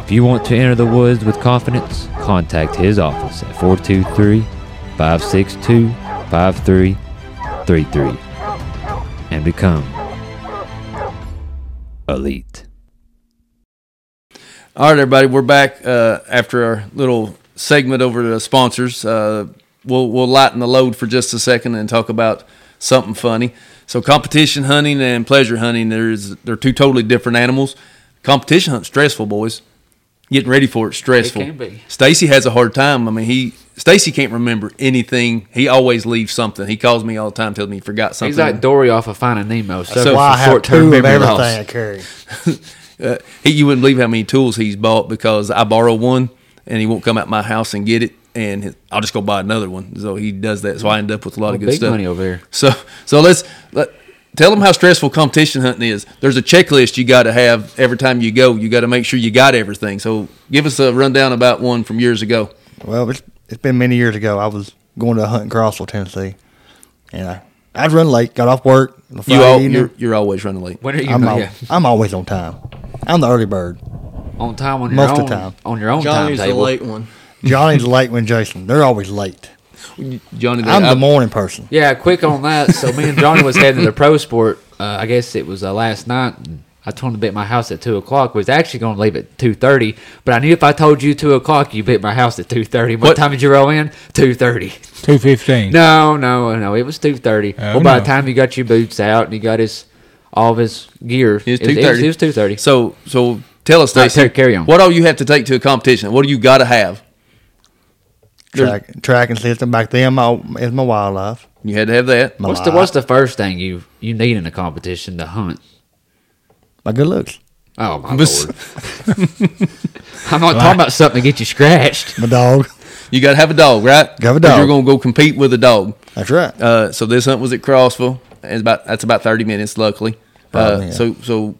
S2: If you want to enter the woods with confidence, contact his office at 423 562 5333 and become elite.
S4: All right, everybody, we're back uh, after our little segment over to the sponsors. Uh, we'll we'll lighten the load for just a second and talk about something funny. So, competition hunting and pleasure hunting, there's they're two totally different animals. Competition hunt stressful, boys. Getting ready for it stressful.
S2: can be.
S4: Stacy has a hard time. I mean, he Stacy can't remember anything. He always leaves something. He calls me all the time, telling me he forgot something.
S2: He's like Dory off of Finding Nemo. So,
S4: So-
S5: Why I have
S2: short-term
S5: two of everything
S2: loss.
S5: I carry.
S4: uh, he, you wouldn't believe how many tools he's bought because I borrow one and he won't come out my house and get it, and his, I'll just go buy another one. So he does that. So I end up with a lot of good
S2: Big
S4: stuff.
S2: money over here.
S4: So so let's let, tell them how stressful competition hunting is. There's a checklist you got to have every time you go. You got to make sure you got everything. So give us a rundown about one from years ago.
S5: Well, it's, it's been many years ago. I was going to a hunt in Crossville, Tennessee, and I I'd run late, got off work. on
S4: you all,
S5: evening.
S4: You're, you're always running late.
S2: When are you
S5: I'm, al-
S2: yeah,
S5: I'm always on time. I'm the early bird.
S2: on time on your
S5: Most of
S2: own
S5: the time.
S2: on your own
S6: Johnny's the late one.
S5: Johnny's late when Jason. They're always late.
S4: Johnny,
S5: I'm the morning person.
S2: Yeah, quick on that. So me and Johnny was heading to the pro sport. Uh, I guess it was uh, last night. And I told him to be at my house at two o'clock. Was actually going to leave at two thirty, but I knew if I told you two o'clock, you'd be at my house at two thirty. What,
S4: What-
S2: time did you roll in? Two thirty.
S3: Two fifteen.
S2: No, no, no. It was two thirty.
S3: Oh,
S2: well, by the time you got your boots out and you got his all of his gear,
S4: It was 2:30.
S2: It was two thirty.
S4: So so tell us, Stacy,
S2: carry on.
S4: what all you have to take to a competition? What do you got to have? There's-
S5: Track, tracking system back then my, is my wildlife.
S4: You had to have that.
S5: My
S2: What's the What's the first thing you you need in a competition to hunt?
S5: my good looks.
S2: Oh my lord! I'm not talking about something to get you scratched.
S5: My dog.
S4: You got to have a dog, right?
S5: Gotta have a
S4: 'Cause
S5: dog.
S4: You're going to go compete with a dog.
S5: That's right.
S4: Uh, so this hunt was at Crossville. It's about that's about thirty minutes, luckily. Uh,
S5: yeah.
S4: So so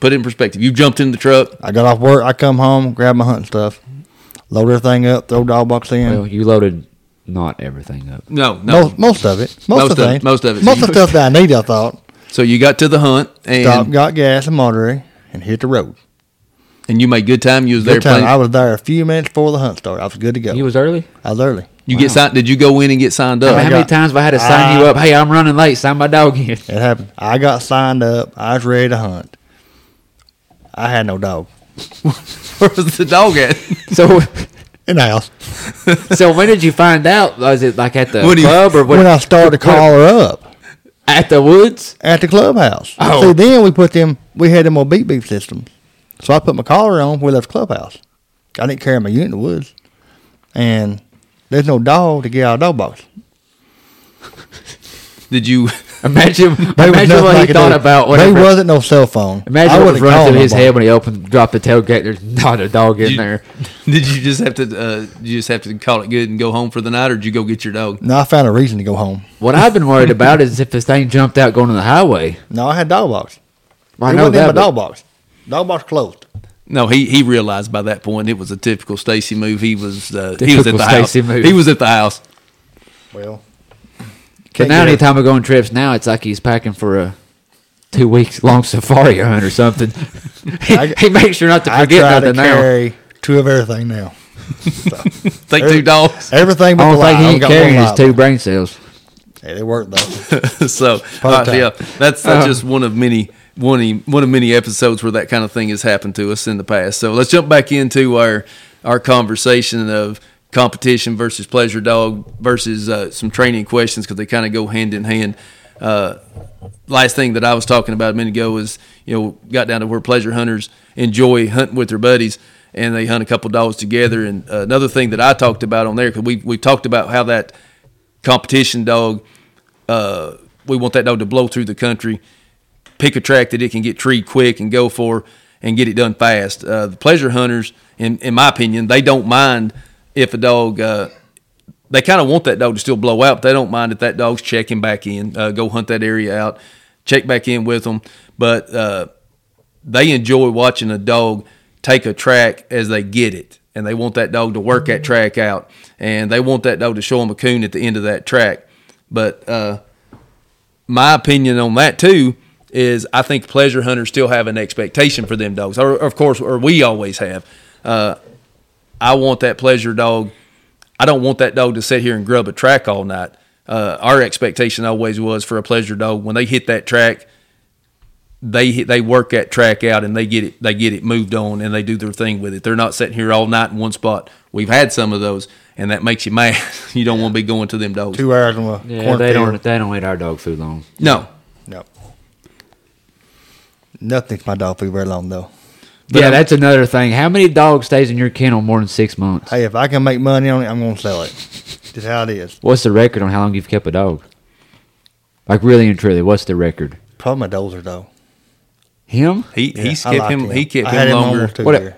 S4: put it in perspective. You jumped in the truck.
S5: I got off work. I come home, grab my hunting stuff, load everything up, throw dog box in.
S2: Well, you loaded not everything up.
S4: No, no.
S5: most, most of it. Most,
S4: Most
S5: of the
S4: of-
S5: things.
S4: most of it.
S5: Most of the stuff that I need, I thought.
S4: So you got to the hunt and
S5: Stop, got gas and Monterey, and hit the road.
S4: and you made good time. You was there
S5: time.
S4: playing.
S5: I was there a few minutes before the hunt started. I was good to go.
S2: You was early.
S5: I was early.
S4: you get signed. Did you go in and get signed
S2: I
S4: up?
S2: mean, how many
S5: got-
S2: times have I had to sign you up? Hey, I'm running late. Sign my dog in.
S5: It happened. I got signed up. I was ready to hunt. I had no dog
S4: Where was the dog at?
S2: So,
S5: in the house.
S2: so when did you find out? Was it like at the
S4: What do you-
S2: club or what,
S5: when I started to call her up
S2: at the woods?
S5: at the clubhouse.
S2: Oh.
S5: See, then we put them. We had them on beep beep systems. So I put my collar on. We left the clubhouse. I didn't carry my unit in the woods, and there's no dog to get out of the dog box.
S4: Did you?
S2: Imagine,
S5: There was
S2: imagine
S5: nothing
S2: what
S5: I
S2: he
S5: could
S2: thought
S5: do.
S2: about.
S5: There
S2: Whatever.
S5: wasn't no cell phone.
S2: Imagine
S5: I
S2: what was
S5: would've
S2: running through his head when he opened, dropped the tailgate. There's not a dog in
S4: You-
S2: there.
S4: Did you just have to? Uh, did you just have to call it good and go home for the night, or did you go get your dog?
S5: No, I found a reason to go home.
S2: What I've been worried about is if this thing jumped out going on the highway.
S5: No, I had dog box.
S2: I
S5: it
S2: know
S5: wasn't in
S2: that.
S5: my dog box. Dog box closed.
S4: No, he he realized by that point it was a typical Stacy move. He was uh, he was at
S2: Typical
S4: the house.
S2: Move.
S4: He was at the house.
S5: Well,
S2: But now, anytime we go on trips, now it's like he's packing for a two weeks long safari hunt or something. he,
S5: I-
S2: he makes sure not to forget
S5: I
S2: forget
S5: try to
S2: nothing now.
S5: carry two of everything now.
S4: So, Take two dogs.
S5: Everything but
S2: I
S5: the
S2: don't think
S5: lie.
S2: He
S5: only
S2: ain't
S5: got
S2: carrying his two brain cells.
S5: Hey, they work though.
S4: so all right, uh,
S5: time.
S4: yeah, that's that's uh-huh. just one of many one of, one of many episodes where that kind of thing has happened to us in the past. So let's jump back into our our conversation of competition versus pleasure dog versus uh, some training questions because they kind of go hand in hand. Uh, last thing that I was talking about a minute ago was you know got down to where pleasure hunters enjoy hunting with their buddies and they hunt a couple dogs together. And uh, another thing that I talked about on there because we we talked about how that competition dog uh, we want that dog to blow through the country, pick a track that it can get treed quick and go for, and get it done fast. Uh, the pleasure hunters, in in my opinion, they don't mind if a dog. Uh, they kind of want that dog to still blow out. But they don't mind if that dog's checking back in, uh, go hunt that area out, check back in with them. But uh, they enjoy watching a dog take a track as they get it, and they want that dog to work that track out, and they want that dog to show them a coon at the end of that track. But uh, my opinion on that too is I think pleasure hunters still have an expectation for them dogs, or, or of course, or we always have. Uh, I want that pleasure dog. I don't want that dog to sit here and grub a track all night. Uh, our expectation always was for a pleasure dog when they hit that track, they hit, they work that track out and they get it they get it moved on and they do their thing with it. They're not sitting here all night in one spot. We've had some of those, and that makes you mad. you don't want to be going to them dogs.
S5: Two hours in a
S2: Yeah,
S5: cornfield.
S2: they don't. They don't eat our dog food long.
S4: No,
S5: No. Nothing's my dog food very long though.
S2: Yeah, that's another thing. How many dogs stays in your kennel more than six months?
S5: Hey, if I can make money on it, I'm gonna sell it. Just how it is.
S2: What's the record on how long you've kept a dog? Like really and truly, what's the record?
S5: Probably my dozer though.
S2: Him?
S4: he
S5: Yeah,
S4: he
S5: I
S4: kept
S5: liked
S4: him. He kept
S5: I
S4: him
S5: had him
S4: longer.
S5: almost two
S2: What-
S5: years.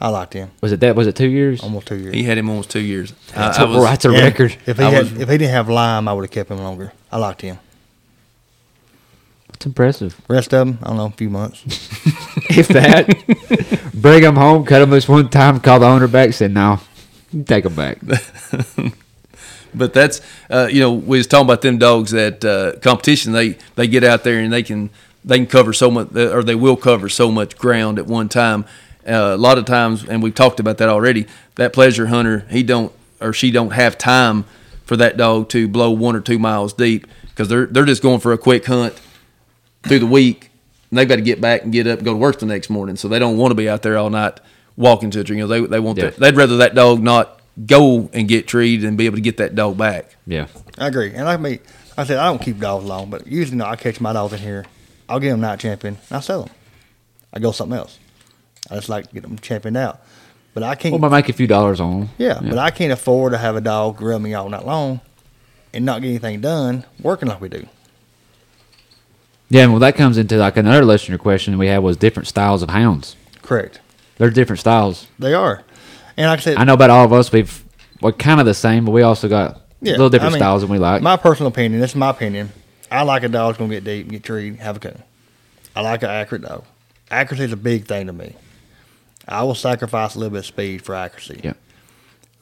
S5: I liked him
S2: Was it that? Was it two years?
S5: almost two years.
S4: He had him almost two years. I,
S2: That's,
S4: I
S2: a,
S4: was,
S2: that's a
S5: Yeah,
S2: record.
S5: If he
S4: I
S5: had,
S4: was-
S5: if he didn't have lime, I would have kept him longer. I liked him.
S2: That's impressive.
S5: Rest of them, I don't know, a few months.
S2: if that, bring them home, cut them loose one time, call the owner back, say no, take them back.
S4: but that's uh, you know we was talking about them dogs that uh, competition. They they get out there and they can they can cover so much or they will cover so much ground at one time. Uh, a lot of times, and we've talked about that already. That pleasure hunter, he don't or she don't have time for that dog to blow one or two miles deep because they're they're just going for a quick hunt through the week And they've got to get back and get up and go to work the next morning. So they don't want to be out there all night walking to a tree. You know, they they want
S2: Yeah.
S4: that. They'd rather that dog not go and get treated and be able to get that dog back.
S2: Yeah.
S5: I agree. And I mean, I said I don't keep dogs long, but usually no, I catch my dogs in here. I'll get them night champion. And I sell them. I go something else. I just like to get them championed out. But I can't.
S2: Well, might make a few dollars on them.
S5: yeah, but I can't afford to have a dog rub me all night long and not get anything done working like we do.
S2: Yeah, well, that comes into like another listener question we had was different styles of hounds.
S5: Correct.
S2: They're different styles.
S5: They are. And like I said,
S2: I know about all of us, we've we're kind of the same, but we also got
S5: Yeah,
S2: little different
S5: I mean,
S2: styles than we like.
S5: My personal opinion, this is my opinion. I like a dog's gonna get deep, get treed, have a coon. I like an accurate dog. Accuracy is a big thing to me. I will sacrifice a little bit of speed for accuracy.
S2: Yeah.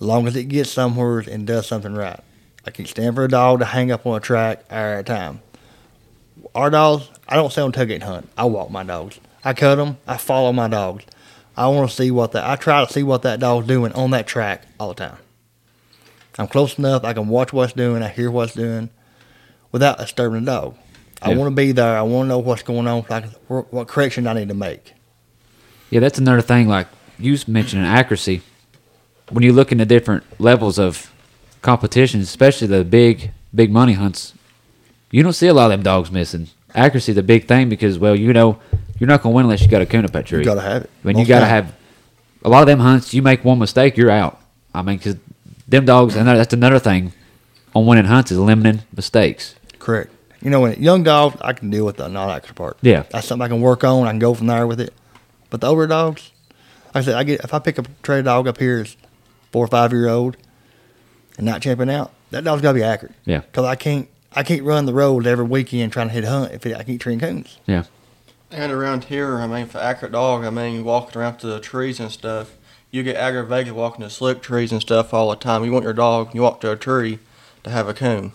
S5: As long as it gets somewhere and does something right. I can stand for a dog to hang up on a track hour at a time. Our dogs, I don't sell them tailgate hunt. I walk my dogs. I cut them. I follow my dogs. I want to see what that. I try to see what that dog's doing on that track all the time. I'm close enough. I can watch what's doing. I hear what's doing, without disturbing the dog. I want to be there. I want to know what's going on. So I can, what correction I need to make.
S2: Yeah, that's another thing. Like you mentioned, accuracy. When you look into different levels of competitions, especially the big, big money hunts, you don't see a lot of them dogs missing. Accuracy is a big thing because, well, you know, you're not going to win unless you got a coon up that tree.
S5: You gotta have it.
S2: I mean, you got to have a lot of them hunts. You make one mistake, you're out. I mean, because them dogs, and that's another thing on winning hunts is limiting mistakes.
S5: Correct. You know, when young dogs, I can deal with the non-accurate part.
S2: Yeah.
S5: that's something I can work on. I can go from there with it. But the older dogs, like I said, I get if I pick a trade dog up here is four or five year old and not champion out, that dog's got to be accurate.
S2: Yeah.
S5: because I can't I can't run the road every weekend trying to hit a hunt if it, I keep treeing coons.
S2: Yeah.
S6: And around here, I mean, for accurate dog, I mean, walking around to the trees and stuff, you get aggravated walking to slick trees and stuff all the time. You want your dog, you walk to a tree to have a coon.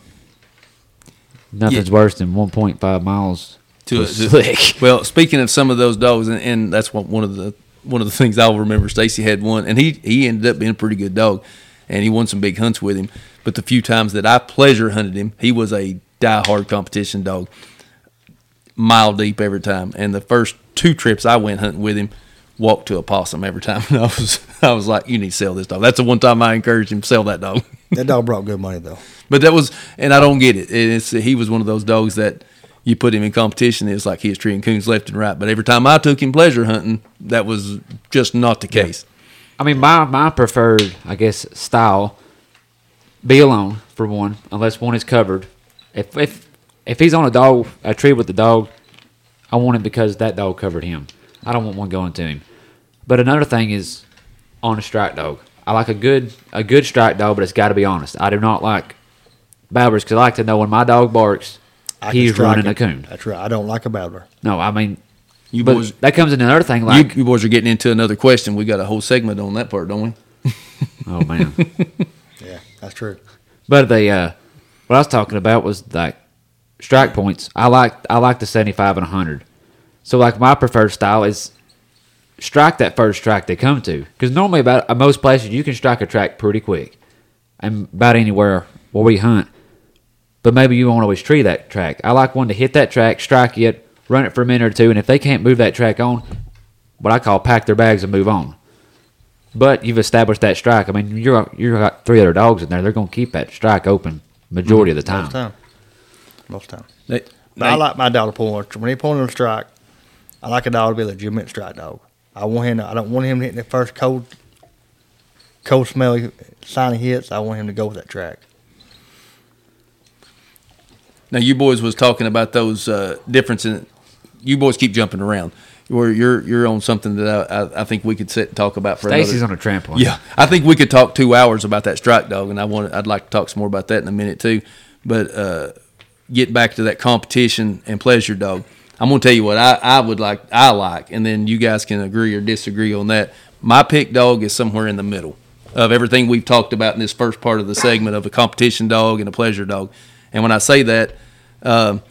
S2: Nothing's worse than 1.5 miles
S4: to
S2: to
S4: it.
S2: slick.
S4: Well, speaking of some of those dogs, and, and that's what one of the one of the things I'll remember. Stacy had one, and he he ended up being a pretty good dog, and he won some big hunts with him. But the few times that I pleasure hunted him, he was a die-hard competition dog, mile deep every time. And the first two trips I went hunting with him, walked to a possum every time, and I was I was like, you need to sell this dog. That's the one time I encouraged him to sell that dog.
S5: That dog brought good money though.
S4: But that was, and I don't get it. It's he was one of those dogs that you put him in competition. It's like he was treating coons left and right. But every time I took him pleasure hunting, that was just not the case.
S2: I mean, my my preferred, I guess, style be alone for one, unless one is covered. If if if he's on a dog a tree with the dog, I want him because that dog covered him. I don't want one going to him. But another thing is on a strike dog. I like a good a good strike dog, but it's got to be honest. I do not like babblers because I like to know when my dog barks,
S5: I
S2: he's running
S5: it.
S2: a coon.
S5: That's right. I don't like a babbler.
S2: No, I mean,
S4: You
S2: but
S4: boys,
S2: that comes in another thing. Like,
S4: you boys are getting into another question. We got a whole segment on that part, don't we?
S2: oh man.
S5: Yeah, that's true.
S2: But the uh, what I was talking about was like strike points. I like I like the seventy five and hundred. So like my preferred style is strike that first track they come to because normally about at most places you can strike a track pretty quick, and about anywhere where we hunt. But maybe you won't always tree that track. I like one to hit that track, strike it, run it for a minute or two, and if they can't move that track on, what I call pack their bags and move on. But you've established that strike. I mean, you're you got three other dogs in there. They're going to keep that strike open majority of the time.
S5: Most time. Most time.
S4: They-
S5: But I like my dog to pull on when he pulling on a strike. I like a dog to be a legitimate strike dog. I want him. To, I don't want him hitting the first cold, cold smelly sign he hits. I want him to go with that track.
S4: Now you boys was talking about those uh, difference in. You boys keep jumping around. Where you're you're on something that I, I, think we could sit and talk about for
S2: Stacy's on a trampoline.
S4: Yeah, I think we could talk two hours about that strike dog, and I want I'd like to talk some more about that in a minute too. But uh, get back to that competition and pleasure dog. I'm gonna tell you what I, I would like I like, and then you guys can agree or disagree on that. My pick dog is somewhere in the middle of everything we've talked about in this first part of the segment of a competition dog and a pleasure dog. And when I say that, um,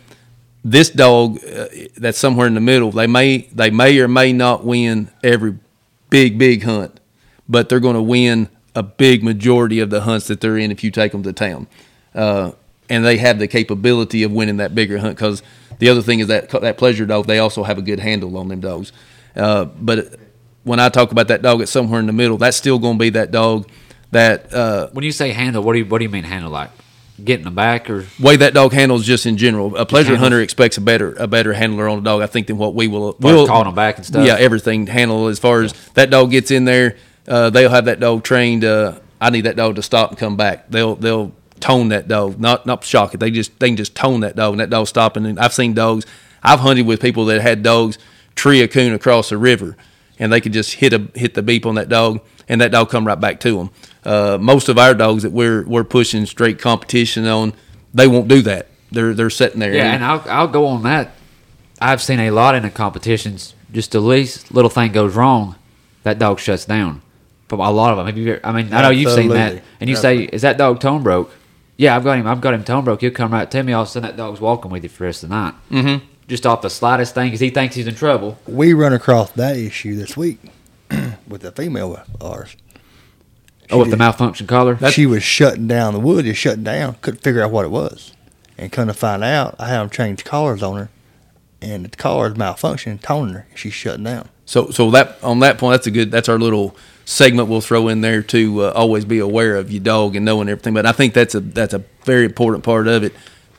S4: this dog uh, that's somewhere in the middle, they may they may or may not win every big big hunt, but they're going to win a big majority of the hunts that they're in if you take them to town. Uh, and they have the capability of winning that bigger hunt because The other thing is that that pleasure dog, they also have a good handle on them dogs. Uh, but when I talk about that dog that's somewhere in the middle, that's still going to be that dog that uh,
S2: When you say handle, what do you what do you mean handle like? Getting them back or
S4: way that dog handles just in general. A pleasure hunter expects a better a better handler on a dog, I think, than what we will. we'll
S2: calling them back and stuff?
S4: Yeah, everything handle as far as that dog gets in there. Uh, they'll have that dog trained. Uh, I need that dog to stop and come back. They'll they'll tone that dog, not not shock it. They just they can just tone that dog, and that dog stopping. And I've seen dogs. I've hunted with people that had dogs tree a coon across a river, and they could just hit a hit the beep on that dog, and that dog come right back to them. Uh, most of our dogs that we're we're pushing straight competition on, they won't do that. They're they're sitting there.
S2: Yeah, and I'll I'll go on that. I've seen a lot in the competitions. Just the least little thing goes wrong, that dog shuts down. But a lot of them. Have you? I mean, I know you've seen that, and you say, "Is that dog tone broke?" Yeah, I've got him. I've got him tone broke. He'll come right to me. All of a sudden, that dog's walking with you for the rest of the night. Mm-hmm. Just off the slightest thing, because he thinks he's in trouble.
S5: We run across that issue this week with a female of ours.
S2: Oh, with the malfunction collar.
S5: she was shutting down the wood, just shutting down. Couldn't figure out what it was, and come to find out, I had them change collars on her, and the collar's malfunctioning, toning her. She's shutting down.
S4: So so that on that point, that's a good. That's our little segment we'll throw in there to uh, always be aware of your dog and knowing everything. But I think that's a that's a very important part of it.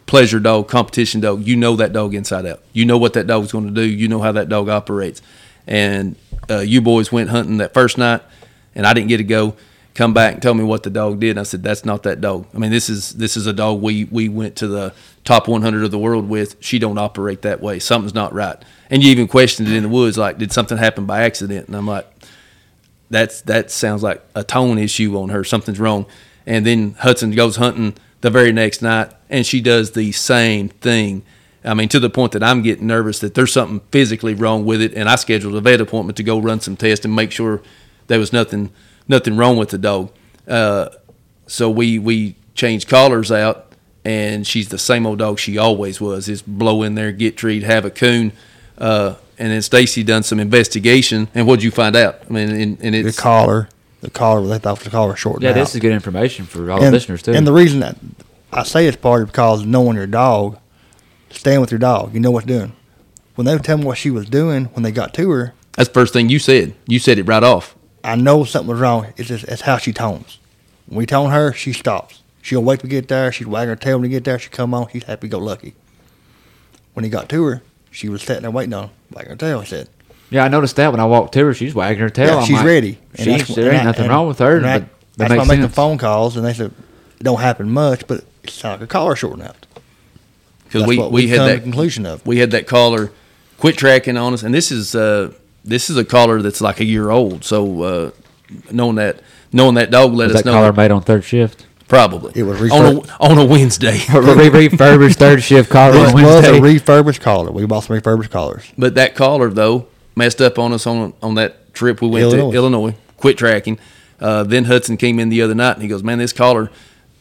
S4: Pleasure dog, competition dog. You know that dog inside out. You know what that dog's going to do. You know how that dog operates. And uh, you boys went hunting that first night, and I didn't get to go. Come back and tell me what the dog did. And I said, "That's not that dog. I mean, this is this is a dog we we went to the top 100 of the world with. She don't operate that way. Something's not right." And you even questioned it in the woods, like, "Did something happen by accident?" And I'm like, that's that sounds like a tone issue on her. Something's wrong. And then Hudson goes hunting the very next night, and she does the same thing. I mean, to the point that I'm getting nervous that there's something physically wrong with it, and I scheduled a vet appointment to go run some tests and make sure there was nothing nothing wrong with the dog. Uh, so we we changed collars out, and she's the same old dog she always was. Is blow in there, get treed, have a coon. Uh, and then Stacy done some investigation, and what'd you find out? I mean, and, and
S5: The collar, the collar, they thought the collar shortened
S2: yeah,
S5: out.
S2: this is good information for all the listeners too.
S5: And the reason that I say it's part of because knowing your dog, staying with your dog, you know what's doing. When they would tell me what she was doing when they got to her,
S4: that's the first thing you said. You said it right off.
S5: I know something was wrong. It's just it's how she tones. When we tone her, she stops. She'll wait to get there. She'd wag her tail when to get there. She come on. She's happy go lucky. When he got to her, she was sitting there waiting on him, wagging her tail. He said,
S2: yeah, I noticed that when I walked to her, she's wagging her tail.
S5: "Yeah,
S2: I'm
S5: she's
S2: like,
S5: ready." And
S2: She's,
S5: that's-
S2: there ain't
S5: I-
S2: nothing
S5: and-
S2: wrong with her.
S5: and
S2: but that
S5: that's why I'm making phone calls, and they said it don't happen much, but it's like a collar shorting out.
S4: because we,
S5: what
S4: we
S5: we've
S4: had
S5: come
S4: that
S5: conclusion of.
S4: we had that caller quit tracking on us, and this is uh, this is a caller that's like a year old. So uh, knowing that knowing that dog let
S2: Was
S4: us
S2: that
S4: know
S2: collar made on third shift?
S4: probably
S5: It was
S4: on a, on a Wednesday.
S2: Re- refurbished third shift collar
S5: This
S2: on
S5: was a refurbished collar. We bought some refurbished collars.
S4: But that caller though messed up on us on on that trip we went
S5: Illinois.
S4: to Illinois. Quit tracking. Uh, then Hudson came in the other night and he goes, "Man, this collar,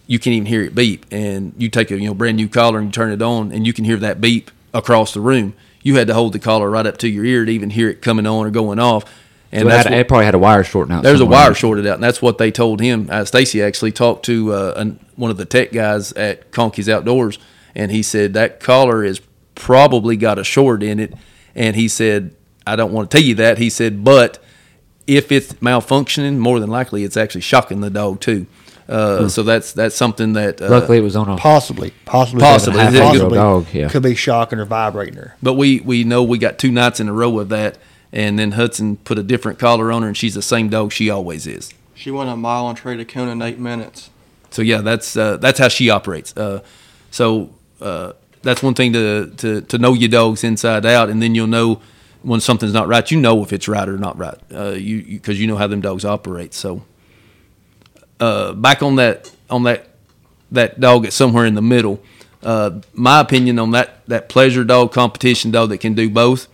S4: you can't even hear it beep." And you take a you know brand new collar and you turn it on and you can hear that beep across the room. You had to hold the collar right up to your ear to even hear it coming on or going off. And
S2: So it,
S4: that's
S2: had,
S4: what-
S2: it probably had a wire shorted out.
S4: there's a wire shorted out, and that's what they told him. Uh, Stacy actually talked to uh, an, one of the tech guys at Conkey's Outdoors, and he said that collar is probably got a short in it. And he said, I don't want to tell you that. He said, but if it's malfunctioning, more than likely it's actually shocking the dog too. Uh, So that's that's something that. Uh,
S2: Luckily, it was on a.
S5: Possibly, possibly,
S4: Possibly.
S2: Half
S4: a
S5: possibly
S2: dog, yeah.
S5: could be shocking or vibrating her.
S4: but we we know we got two nights in a row of that, and then Hudson put a different collar on her, and she's the same dog she always is.
S6: She went a mile and traded a coon in eight minutes.
S4: So yeah, that's uh, that's how she operates. Uh, so uh, that's one thing to, to to know your dogs inside out, and then you'll know when something's not right. You know if it's right or not right. Uh, you because you, know how them dogs operate. So uh, back on that on that that dog that's somewhere in the middle. Uh, my opinion on that that pleasure dog competition dog that can do both.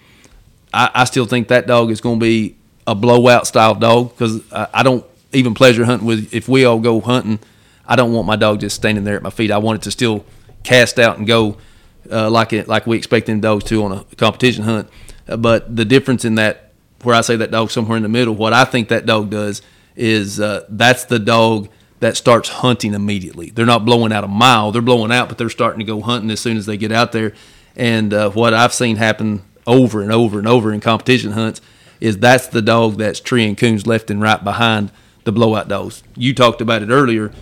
S4: I, I still think that dog is going to be a blowout style dog because I, I don't even pleasure hunting with. If we all go hunting, I don't want my dog just standing there at my feet. I want it to still cast out and go uh, like it like we expect them dogs to on a competition hunt. But the difference in that, where I say that dog somewhere in the middle, what I think that dog does is uh, that's the dog that starts hunting immediately. They're not blowing out a mile; they're blowing out, but they're starting to go hunting as soon as they get out there. And uh, what I've seen happen over and over and over in competition hunts is that's the dog that's treeing coons left and right behind the blowout dogs. You talked about it earlier.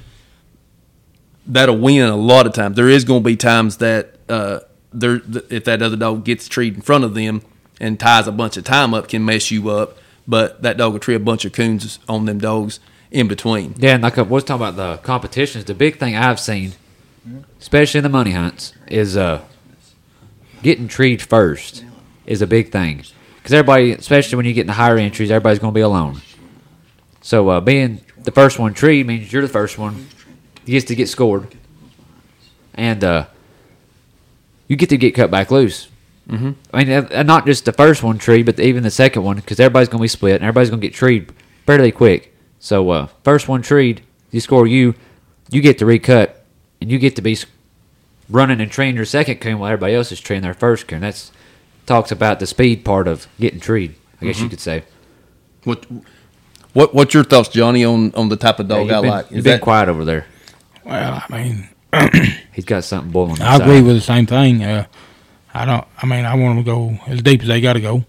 S4: That'll win a lot of times. There is going to be times that uh, there, if that other dog gets treed in front of them and ties a bunch of time up, can mess you up. But that dog will tree a bunch of coons on them dogs in between.
S2: Yeah, and like I was talking about the competitions, the big thing I've seen, especially in the money hunts, is uh, getting treed first is a big thing. Because everybody, especially when you get in the higher entries, everybody's going to be alone. So uh, being the first one treed means you're the first one. You get to get scored, and uh, you get to get cut back loose. Mm-hmm. I mean, uh, not just the first one tree, but even the second one, because everybody's going to be split, and everybody's going to get treed fairly quick. So uh, first one treed, you score you, you get to recut, and you get to be running and treeing your second coon while everybody else is treeing their first coon. That's talks about the speed part of getting treed. I guess you could say.
S4: What what what's your thoughts, Johnny, on on the type of dog
S2: you've
S4: I
S2: been,
S4: like?
S2: you've
S4: Is
S2: been
S4: that
S2: quiet over there.
S3: Well, I mean,
S2: He's got something boiling.
S3: I
S2: inside.
S3: agree with the same thing. Uh, I don't. I mean, I want them to go as deep as they got to go,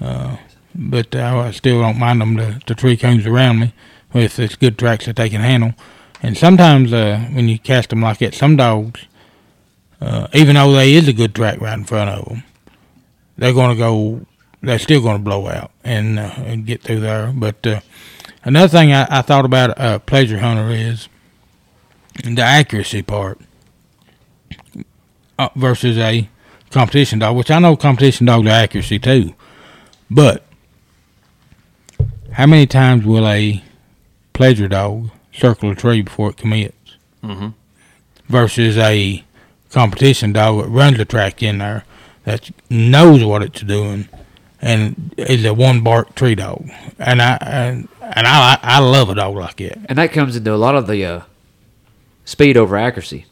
S3: uh, but uh, I still don't mind them to, to tree coons around me if it's good tracks that they can handle. And sometimes uh, when you cast them like that, some dogs, uh, even though there is a good track right in front of them, they're going to go. They're still going to blow out and, uh, and get through there. But uh, another thing I, I thought about a pleasure hunter is the accuracy part uh, versus a competition dog, which I know competition dogs are accuracy too. But how many times will a pleasure dog circle a tree before it commits?
S4: Mhm.
S3: Versus a competition dog that runs the track in there that knows what it's doing and is a one bark tree dog. And I and, and I I love a dog like that.
S2: and that comes into a lot of the uh, speed over accuracy.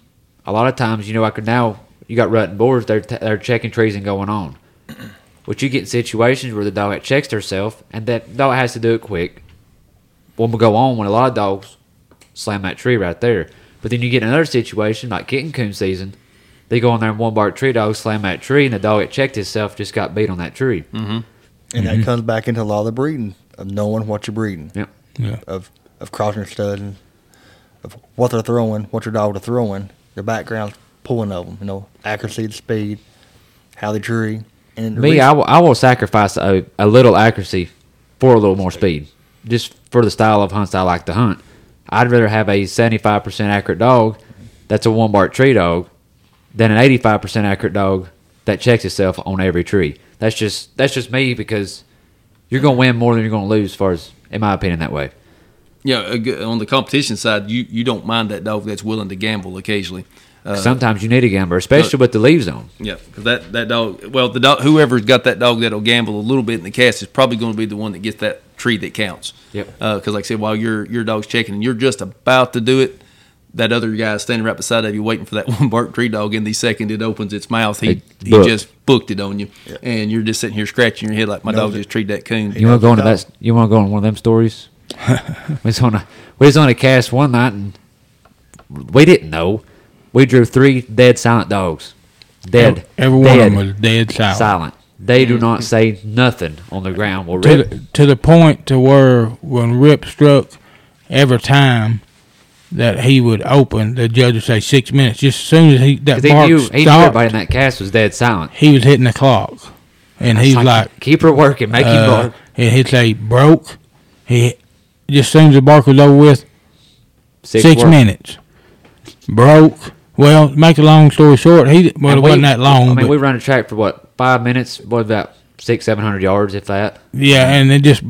S2: A lot of times, you know, I could now you got rutting boards. They're t- they're checking trees and going on. But you get in situations where the dog that checks herself, and that dog has to do it quick. One will go on when a lot of dogs slam that tree right there. But then you get another situation like kitten coon season. They go in there and one bark tree dog slam that tree, and the dog that checked itself just got beat on that tree. Mm-hmm.
S5: And that mm-hmm. comes back into a lot of the breeding of knowing what you're breeding,
S2: Yep.
S3: Yeah.
S5: of of crossing your studs, and of what they're throwing, what your dog are throwing, their background pulling of them. You know, accuracy, the speed, how they tree. And
S2: Me,
S5: reason-
S2: I will, I will sacrifice a, a little accuracy for a little more speed, just for the style of hunts I like to hunt. I'd rather have a 75% accurate dog that's a one bark tree dog than an 85% accurate dog that checks itself on every tree. That's just that's just me because you're going to win more than you're going to lose, as far as in my opinion, that way.
S4: yeah, on the competition side, you you don't mind that dog that's willing to gamble occasionally. Uh,
S2: Sometimes you need a gambler, especially with the leaves on.
S4: Yeah, because that, that dog, well, the dog, whoever's got that dog that'll gamble a little bit in the cast is probably going to be the one that gets that tree that counts.
S2: Yep.
S4: Because, like I said, while your your dog's checking and you're just about to do it, that other guy standing right beside of you waiting for that one bark tree dog. In the second it opens its mouth, he
S2: It
S4: he just booked it on you, and you're just sitting here scratching your head like my dog
S5: it.
S4: just treed that coon.
S2: You want to go into that? You want to go on one of them stories? we was on a we was on a cast one night and we didn't know. We drew three dead silent dogs. Dead.
S3: Every one
S2: dead,
S3: of them was dead silent.
S2: silent. They do not say nothing on the ground. Well,
S3: to
S2: Rip,
S3: the, to the point to where when Rip struck, every time that he would open, the judge would say six minutes. Just as soon as he that
S2: he
S3: bark
S2: knew, he knew everybody in that cast was dead silent.
S3: he was hitting the clock, and he's
S2: It's
S3: like,
S2: keep her working, make him
S3: uh,
S2: bark.
S3: and he'd say broke. He just as soon as the bark was over with,
S2: Six,
S3: six minutes, broke. Well, make a long story short, he well
S2: And
S3: it
S2: we-
S3: wasn't that long,
S2: I mean,
S3: but
S2: we run a track for what five minutes? What about six, seven hundred yards, if that?
S3: yeah, and it just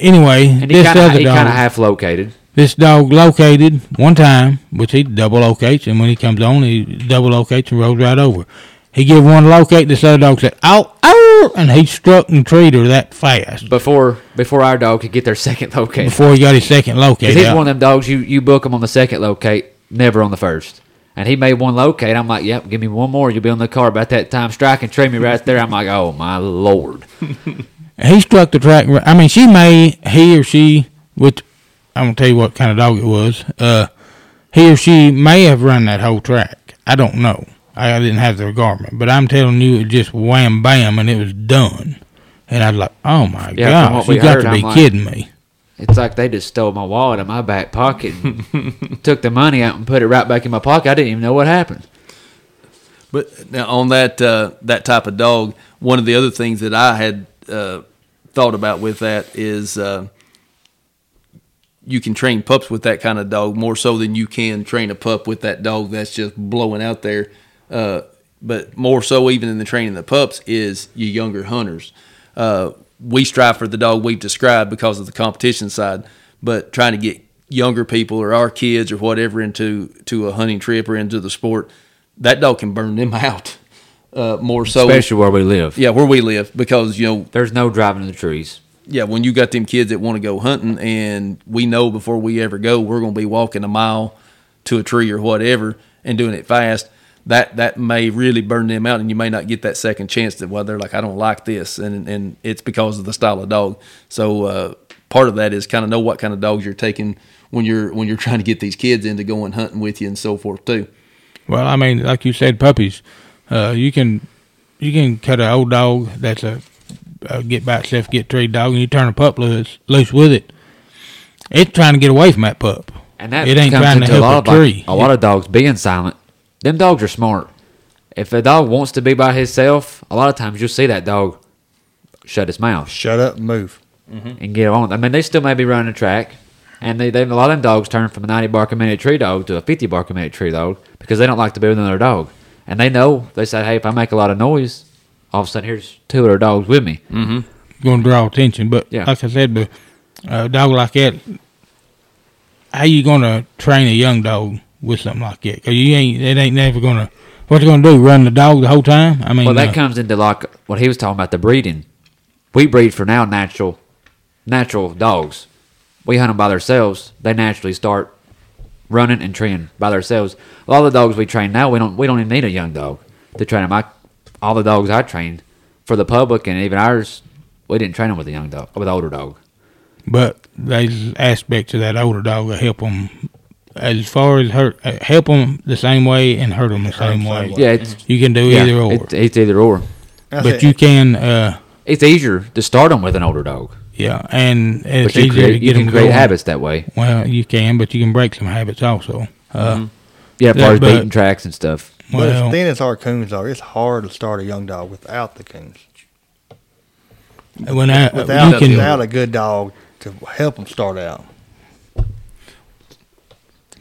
S3: anyway.
S2: And
S3: this
S2: kind of
S3: other
S2: he
S3: dog,
S2: kind of half located.
S3: This dog located one time, which he double locates, and when he comes on, he double locates and rolls right over. He give one locate, this other dog said, "Ow, ow!" and he struck and treed her that fast
S2: Before before our dog could get their second locate.
S3: before he got his second locate.
S2: He's one of them dogs you you book him on the second locate, never on the first. And he made one locate. I'm like, yep, give me one more. You'll be on the car about that time. Strike and trade me right there. I'm like, oh my lord.
S3: he struck the track. I mean, she may he or she, which I'm gonna tell you what kind of dog it was. Uh, he or she may have run that whole track. I don't know. I didn't have the garment, but I'm telling you, it just wham bam, and it was done. And I was like, "Oh my
S2: Yeah, we
S3: you got
S2: heard,
S3: to
S2: I'm
S3: be
S2: like-
S3: kidding me!"
S2: It's like they just stole my wallet out of my back pocket and took the money out and put it right back in my pocket. I didn't even know what happened.
S4: But now on that uh, that type of dog, one of the other things that I had uh, thought about with that is uh, you can train pups with that kind of dog more so than you can train a pup with that dog that's just blowing out there. Uh, but more so even in the training the pups is your younger hunters. We strive for the dog we've described because of the competition side, but trying to get younger people or our kids or whatever into to a hunting trip or into the sport, that dog can burn them out. Uh, more so,
S2: Especially where we live.
S4: yeah, where we live because you know
S2: There's no driving in the trees.
S4: yeah, when you got them kids that want to go hunting, and we know before we ever go, we're going to be walking a mile to a tree or whatever and doing it fast. That that may really burn them out, and you may not get that second chance. That well, they're like, I don't like this, and and it's because of the style of dog. So uh, part of that is kind of know what kind of dogs you're taking when you're when you're trying to get these kids into going hunting with you and so forth too.
S3: Well, I mean, like you said, puppies. Uh, you can you can cut an old dog that's a, a get by itself, get treed dog, and you turn a pup loose loose with it. It's trying to get away from that pup.
S2: And that
S3: it ain't trying to
S2: into a lot
S3: help a
S2: like,
S3: tree.
S2: a lot of dogs being silent. Them dogs are smart. If a dog wants to be by himself, a lot of times you'll see that dog shut his mouth
S5: Shut up, and move. Mm-hmm.
S2: and get on. I mean, they still may be running a track, and they, they a lot of them dogs turn from a ninety bark a minute tree dog to a fifty bark a minute tree dog because they don't like to be with another dog, and they know they say, hey, if I make a lot of noise, all of a sudden here's two other dogs with me. Mm-hmm.
S3: going to draw attention. But
S2: Yeah.
S3: like I said, but a dog like that, how you going to train a young dog with something like that? Because you ain't, it ain't never going to. What you going to do? Run the dog the whole time? I mean,
S2: Well, that
S3: uh,
S2: comes into like what he was talking about the breeding. We breed for now natural, natural dogs. We hunt them by themselves. They naturally start running and training by themselves. A lot of the dogs we train now, we don't we don't even need a young dog to train them. I, all the dogs I trained for the public and even ours, we didn't train them with a young dog, with an older dog.
S3: but there's aspects of that older dog that help them as far as hurt, uh, help them the same way and hurt them the same way.
S2: Yeah, it's
S3: You can do
S2: yeah,
S3: either or,
S2: It's, it's either or.
S5: I
S3: but
S5: said-
S3: you can, uh,
S2: It's easier to start them with an older dog,
S3: yeah, and it's
S2: but you
S3: easier to
S2: create, you
S3: get
S2: can
S3: them
S2: create
S3: going.
S2: habits that way.
S3: Well, you can, but you can break some habits also. Uh,
S2: Yeah, as
S3: Yeah,
S2: far as
S3: but-
S2: beating tracks and stuff.
S5: But
S3: Well,
S5: as thin as our coons are, it's hard to start a young dog without the coons.
S3: when I,
S5: Without,
S3: you can,
S5: without a good dog to help them start out.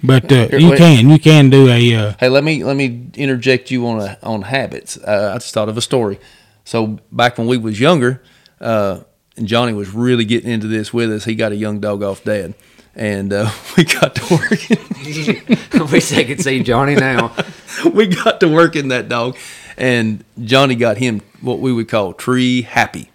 S3: But uh,
S4: Here,
S3: you
S4: wait.
S3: can, you can do a. Uh,
S4: Hey, let me let me interject you on a, on habits. Uh, I just thought of a story. So back when we was younger, uh, and Johnny was really getting into this with us, he got a young dog off dad, and uh, we got to working.
S2: Wish I could see Johnny now.
S4: we got to working that dog, and Johnny got him what we would call tree happy.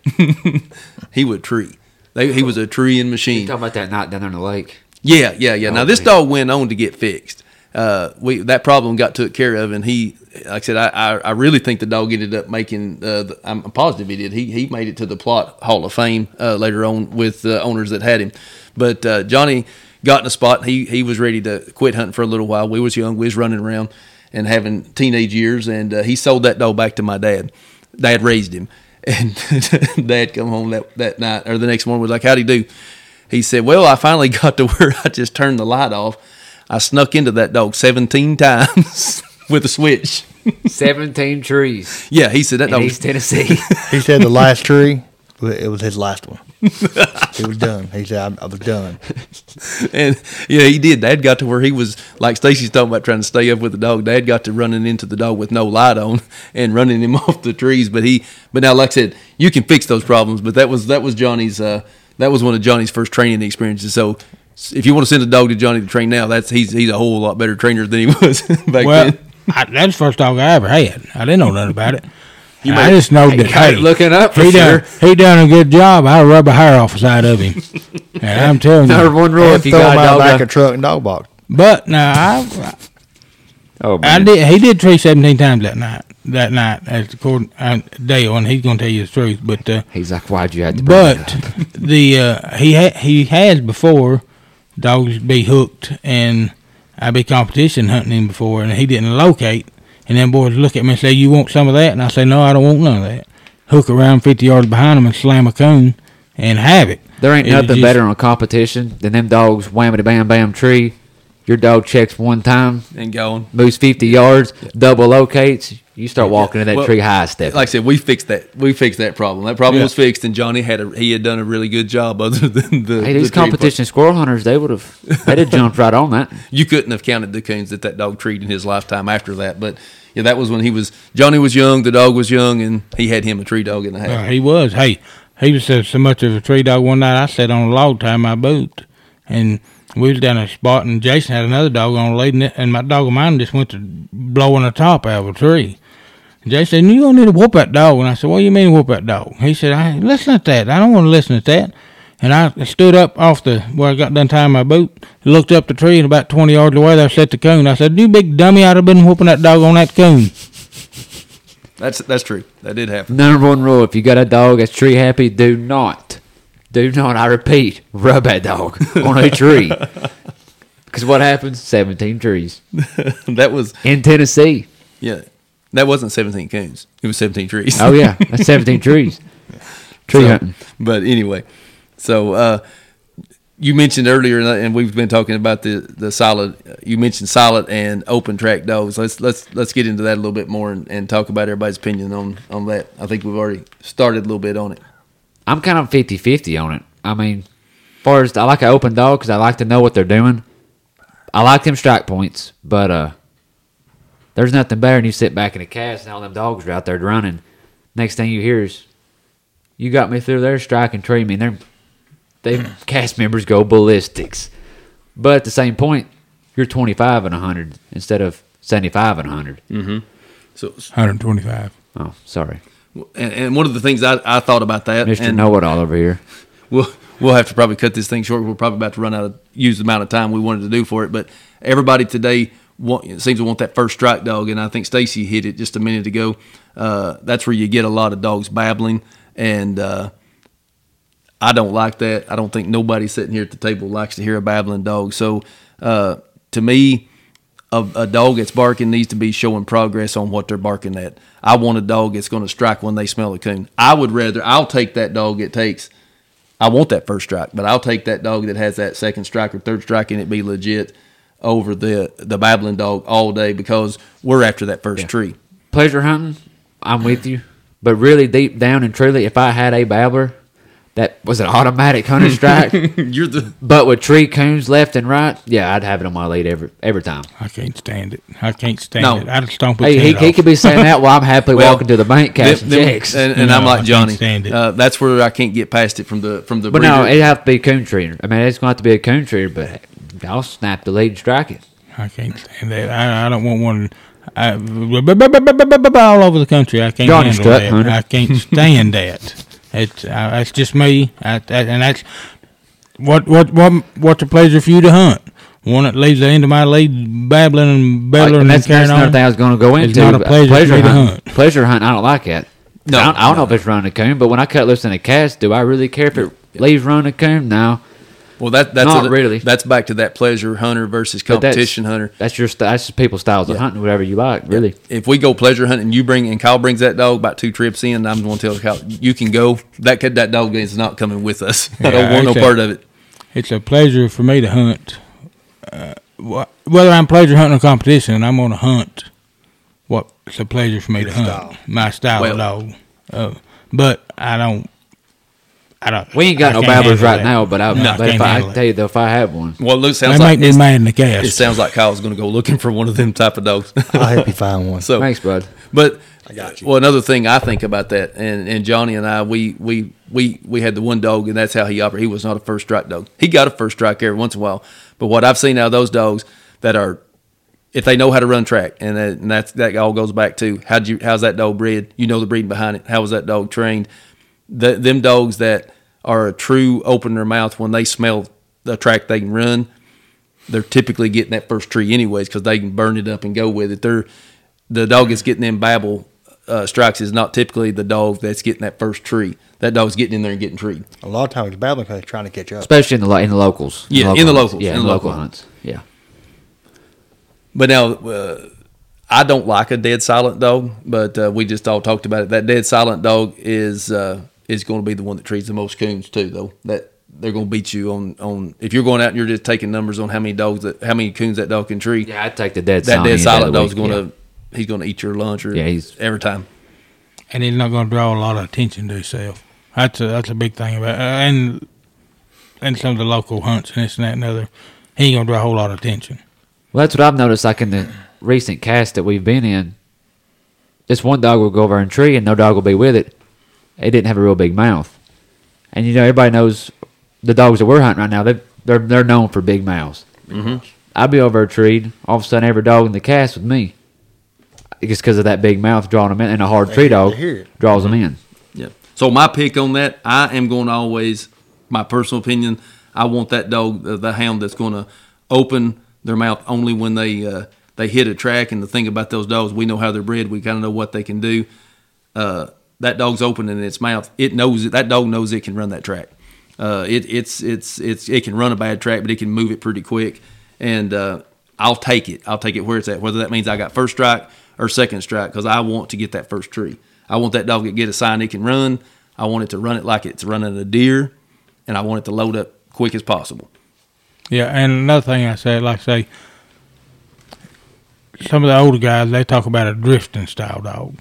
S4: he would tree. They, he was a tree treeing machine.
S2: talking about that night down there in the lake.
S4: Yeah, yeah, yeah. Now this dog went on to get fixed. Uh, we that problem got took care of, and he, like I said, I, I, I really think the dog ended up making. Uh, the, I'm positive he did. He he made it to the Plott Hall of Fame uh, later on with uh, owners that had him. But uh, Johnny got in a spot. He he was ready to quit hunting for a little while. We was young. We was running around and having teenage years, and uh, he sold that dog back to my dad. Dad raised him, and Dad come home that that night or the next morning was like, "How'd he do?" He said, Well, I finally got to where I just turned the light off. I snuck into that dog 17 times with a switch.
S2: 17 trees
S4: Yeah, he said that
S2: in
S4: dog.
S2: East Tennessee.
S5: He said the last tree, it was his last one. he was done. He said, I, I was done.
S4: And yeah, he did. Dad got to where he was like Stacy's talking about trying to stay up with the dog. Dad got to running into the dog with no light on and running him off the trees. But he, but now, like I said, you can fix those problems. But that was that was Johnny's. Uh, that was one of Johnny's first training experiences. So. If you want to send a dog to Johnny to train now, that's he's he's a whole lot better trainer than he was back
S3: well,
S4: then.
S3: I, that's the first dog I ever had. I didn't know nothing about it. I just know
S2: Hey,
S3: that hey,
S2: looking up for
S3: he done he done a good job. I rub a hair off the side of him, and I'm telling
S2: Number
S3: you.
S2: one rule if you got
S5: him
S2: a
S5: out
S2: dog.
S5: back
S2: uh,
S5: a truck and dog box.
S3: But now I
S2: oh,
S3: I did. He did tree seventeen times that night. That night, as according uh, Dale, and he's gonna tell you the truth. But uh,
S2: He's like, why'd you have to bring that up?"
S3: but the uh, he ha- he has before dogs be hooked and I be competition hunting him before, and he didn't locate, and then boys look at me and say, "You want some of that?" And I say, "No, I don't want none of that." Hook around fifty yards behind him and slam a coon and have it.
S2: There ain't
S3: It
S2: nothing
S3: just-
S2: better on competition than them dogs whammity bam bam tree. Your dog checks one time,
S4: and going.
S2: moves 50 yards, double locates. You start walking in that
S4: Well,
S2: tree high step.
S4: Like I said, we fixed that. We fixed that problem. That problem
S3: Yeah.
S4: was fixed, and Johnny had a he had done a really good job. Other than the
S2: hey, these
S4: the tree
S2: competition squirrel hunters, they would have, they'd have jumped right on that.
S4: you couldn't have counted the coons that that dog treed in his lifetime after that. But yeah, that was when he was Johnny was young, the dog was young, and he had him a tree dog in the
S3: Uh,
S4: house.
S3: he was. Hey, he was uh, so much of a tree dog. One night I sat on a log tying my boot, and we was down at a spot, and Jason had another dog on a lead, and, it- and my dog of mine just went to blowing the top out of a tree. And Jason said, "You don't need to whoop that dog." And I said, "What do you mean whoop that dog?" He said, "I listen to that. I don't want to listen to that." And I stood up off the where I got done tying my boot, looked up the tree, and about twenty yards away there sat the coon. I said, "You big dummy! I'd have been whooping that dog on that coon."
S4: That's that's true. That did happen.
S2: Number one rule: if you got a dog that's tree happy, do not, do not. I repeat, rub that dog on a tree. Because what happens? Seventeen trees
S4: that was
S2: in Tennessee.
S4: yeah. That wasn't seventeen coons. It was seventeen trees.
S2: Oh yeah, that's seventeen trees. Tree
S4: So,
S2: hunting.
S4: But anyway, so uh, you mentioned earlier, and we've been talking about the the solid. You mentioned solid and open track dogs. Let's let's let's get into that a little bit more and, and talk about everybody's opinion on on that. I think we've already started a little bit on it.
S2: I'm kind of 50-50 on it. I mean, far as I like an open dog because I like to know what they're doing. I like them strike points, but uh, there's nothing better than you sit back in a cast and all them dogs are out there running. Next thing you hear is, "You got me through there striking tree." I mean, they're they cast members go ballistics, but at the same point, you're 25 and 100 instead of 75 and 100.
S4: So,
S3: 125.
S2: Oh, sorry,
S4: and, and one of the things I, I thought about that,
S2: Mister Know It All over here.
S4: we'll we'll have to probably cut this thing short. We're probably about to run out of use the amount of time we wanted to do for it. But everybody today want, seems to want that first strike dog, and I think Stacy hit it just a minute ago. Uh, that's where you get a lot of dogs babbling, and uh, I don't like that. I don't think nobody sitting here at the table likes to hear a babbling dog. So uh, to me, a, a dog that's barking needs to be showing progress on what they're barking at. I want a dog that's going to strike when they smell a coon. I would rather, I'll take that dog it takes. I want that first strike, but I'll take that dog that has that second strike or third strike and it be legit over the the babbling dog all day because we're after that first tree.
S2: pleasure hunting, I'm with you. But really, deep down and truly, if I had a babbler that was an automatic hunting strike,
S4: You're the
S2: but with tree coons left and right, yeah, I'd have it on my lead every every time.
S3: I can't stand it. I can't stand
S4: No.
S3: it. I'd stomp his
S2: Hey, he,
S3: head
S2: he
S3: off.
S2: could be saying that while I'm happily
S4: Well,
S2: walking to the bank cashing
S4: them- them-
S2: checks.
S4: and, and I'm
S3: No, I
S4: like
S3: can't
S4: Johnny.
S3: stand it.
S4: Uh, that's where I can't get past it from the from the
S2: but no, it'd have to be a coon treater. I mean, it's going to have to be a coon treater, but I'll snap the lead and strike it.
S3: I can't stand that. I, I don't want one I, all over the country. I can't
S2: Johnny
S3: handle
S2: Strut,
S3: that.
S2: Hunter.
S3: I can't stand that. It's uh, that's just me. I, that, and that's what what what what's a pleasure for you to hunt. One that leaves the end of my lead babbling and
S2: Like,
S3: babbling
S2: and
S3: and
S2: that's,
S3: carrying
S2: that's another
S3: on.
S2: thing I was going to go into.
S3: It's
S2: into.
S3: not a pleasure for me to hunt.
S2: Pleasure hunting, I don't like that.
S4: No,
S2: I don't, I don't know if it's running a coon, but when I cut loose in a cast, do I really care if it leaves running a coon? No.
S4: Well, that that's
S2: Not
S4: a-
S2: really.
S4: That's back to that pleasure hunter versus
S2: But that's-
S4: competition hunter.
S2: That's your st- that's just people's styles of hunting, whatever you like, really.
S4: If we go pleasure hunting, you bring and Kyle brings that dog about two trips in. I'm going to tell Kyle you can go. That kid, that dog is not coming with us. I don't want no
S3: a-
S4: part of it.
S3: It's a pleasure for me to hunt. Uh, whether I'm pleasure hunting or competition, I'm going to hunt. What it's a pleasure for me to hunt. My style
S4: Well-
S3: of dog. Uh, but I don't. I don't.
S2: We ain't got
S3: I
S2: no
S3: can't
S2: babblers right
S3: that.
S2: now, but I,
S3: No,
S2: but if I, I
S3: handle
S2: can
S3: it.
S2: tell you though, if I had one,
S4: Well, it
S3: They
S4: sounds
S3: make
S4: like
S3: me
S4: it's-
S3: mad in the cast.
S4: it sounds like Kyle's going to go looking for one of them type of dogs.
S5: I'll help you find one.
S4: so
S2: thanks, bud.
S4: But
S5: I got you.
S4: well, another thing I think about that, and, and Johnny and I, we we we we had the one dog, and that's how he operated. He was not a first strike dog. He got a first strike every once in a while, but what I've seen out of those dogs that are, if they know how to run track, and, that, and that's that all goes back to how you how's that dog bred? You know the breeding behind it. How was that dog trained? The, them dogs that are a true open their mouth when they smell the track they can run they're typically getting that first tree anyways because they can burn it up and go with it. They're the dog that's getting them babble uh, strikes is not typically the dog that's getting that first tree. That dog's getting in there and getting treed.
S5: A lot of times it's babbling because they're trying to catch up.
S2: Especially in the in the locals.
S4: Yeah, in the
S2: hunts.
S4: locals,
S2: Yeah,
S4: in
S2: in
S4: the
S2: the
S4: local
S2: local hunts. Yeah.
S4: But now uh, I don't like a dead silent dog, but uh, we just all talked about it. That dead silent dog is uh, is going to be the one that treats the most coons too, though. That they're going to beat you on on if you're going out and you're just taking numbers on how many dogs that how many coons that dog can treat.
S2: Yeah, I'd take the dead
S4: that
S2: silent.
S4: dead
S2: any day of
S4: silent dog's
S2: week,
S4: going
S2: yeah.
S4: to he's going to eat your lunch or
S2: Yeah, he's-
S4: every time.
S3: and he's not going to draw a lot of attention to himself. That's a that's a big thing about uh, and and some of the local hunts and this and that and other. He ain't gonna draw a whole lot of attention.
S2: Well, that's what I've noticed. Like in the recent cast that we've been in, this one dog will go over and tree and no dog will be with it. It didn't have a real big mouth, and you know everybody knows the dogs that we're hunting right now. They they're they're known for big mouths. Mm-hmm. I'd be over a tree. All of a sudden, every dog in the cast with me, just because of that big mouth drawing them in, and a hard
S5: They
S2: tree dog
S5: they hear it.
S2: draws them in.
S4: Yeah. So my pick on that, I am going to always, my personal opinion, I want that dog, the, the hound that's going to open their mouth only when they uh, they hit a track. And the thing about those dogs, we know how they're bred. We kind of know what they can do. Uh, that dog's opening its mouth. It knows it. That dog knows it can run that track. Uh, it, it's it's it's it can run a bad track, but it can move it pretty quick. And uh, I'll take it. I'll take it where it's at. Whether that means I got first strike or second strike, because I want to get that first tree. I want that dog to get a sign it can run. I want it to run it like it's running a deer, and I want it to load up quick as possible.
S3: Yeah, and another thing I said, like I say, some of the older guys they talk about a drifting style dog.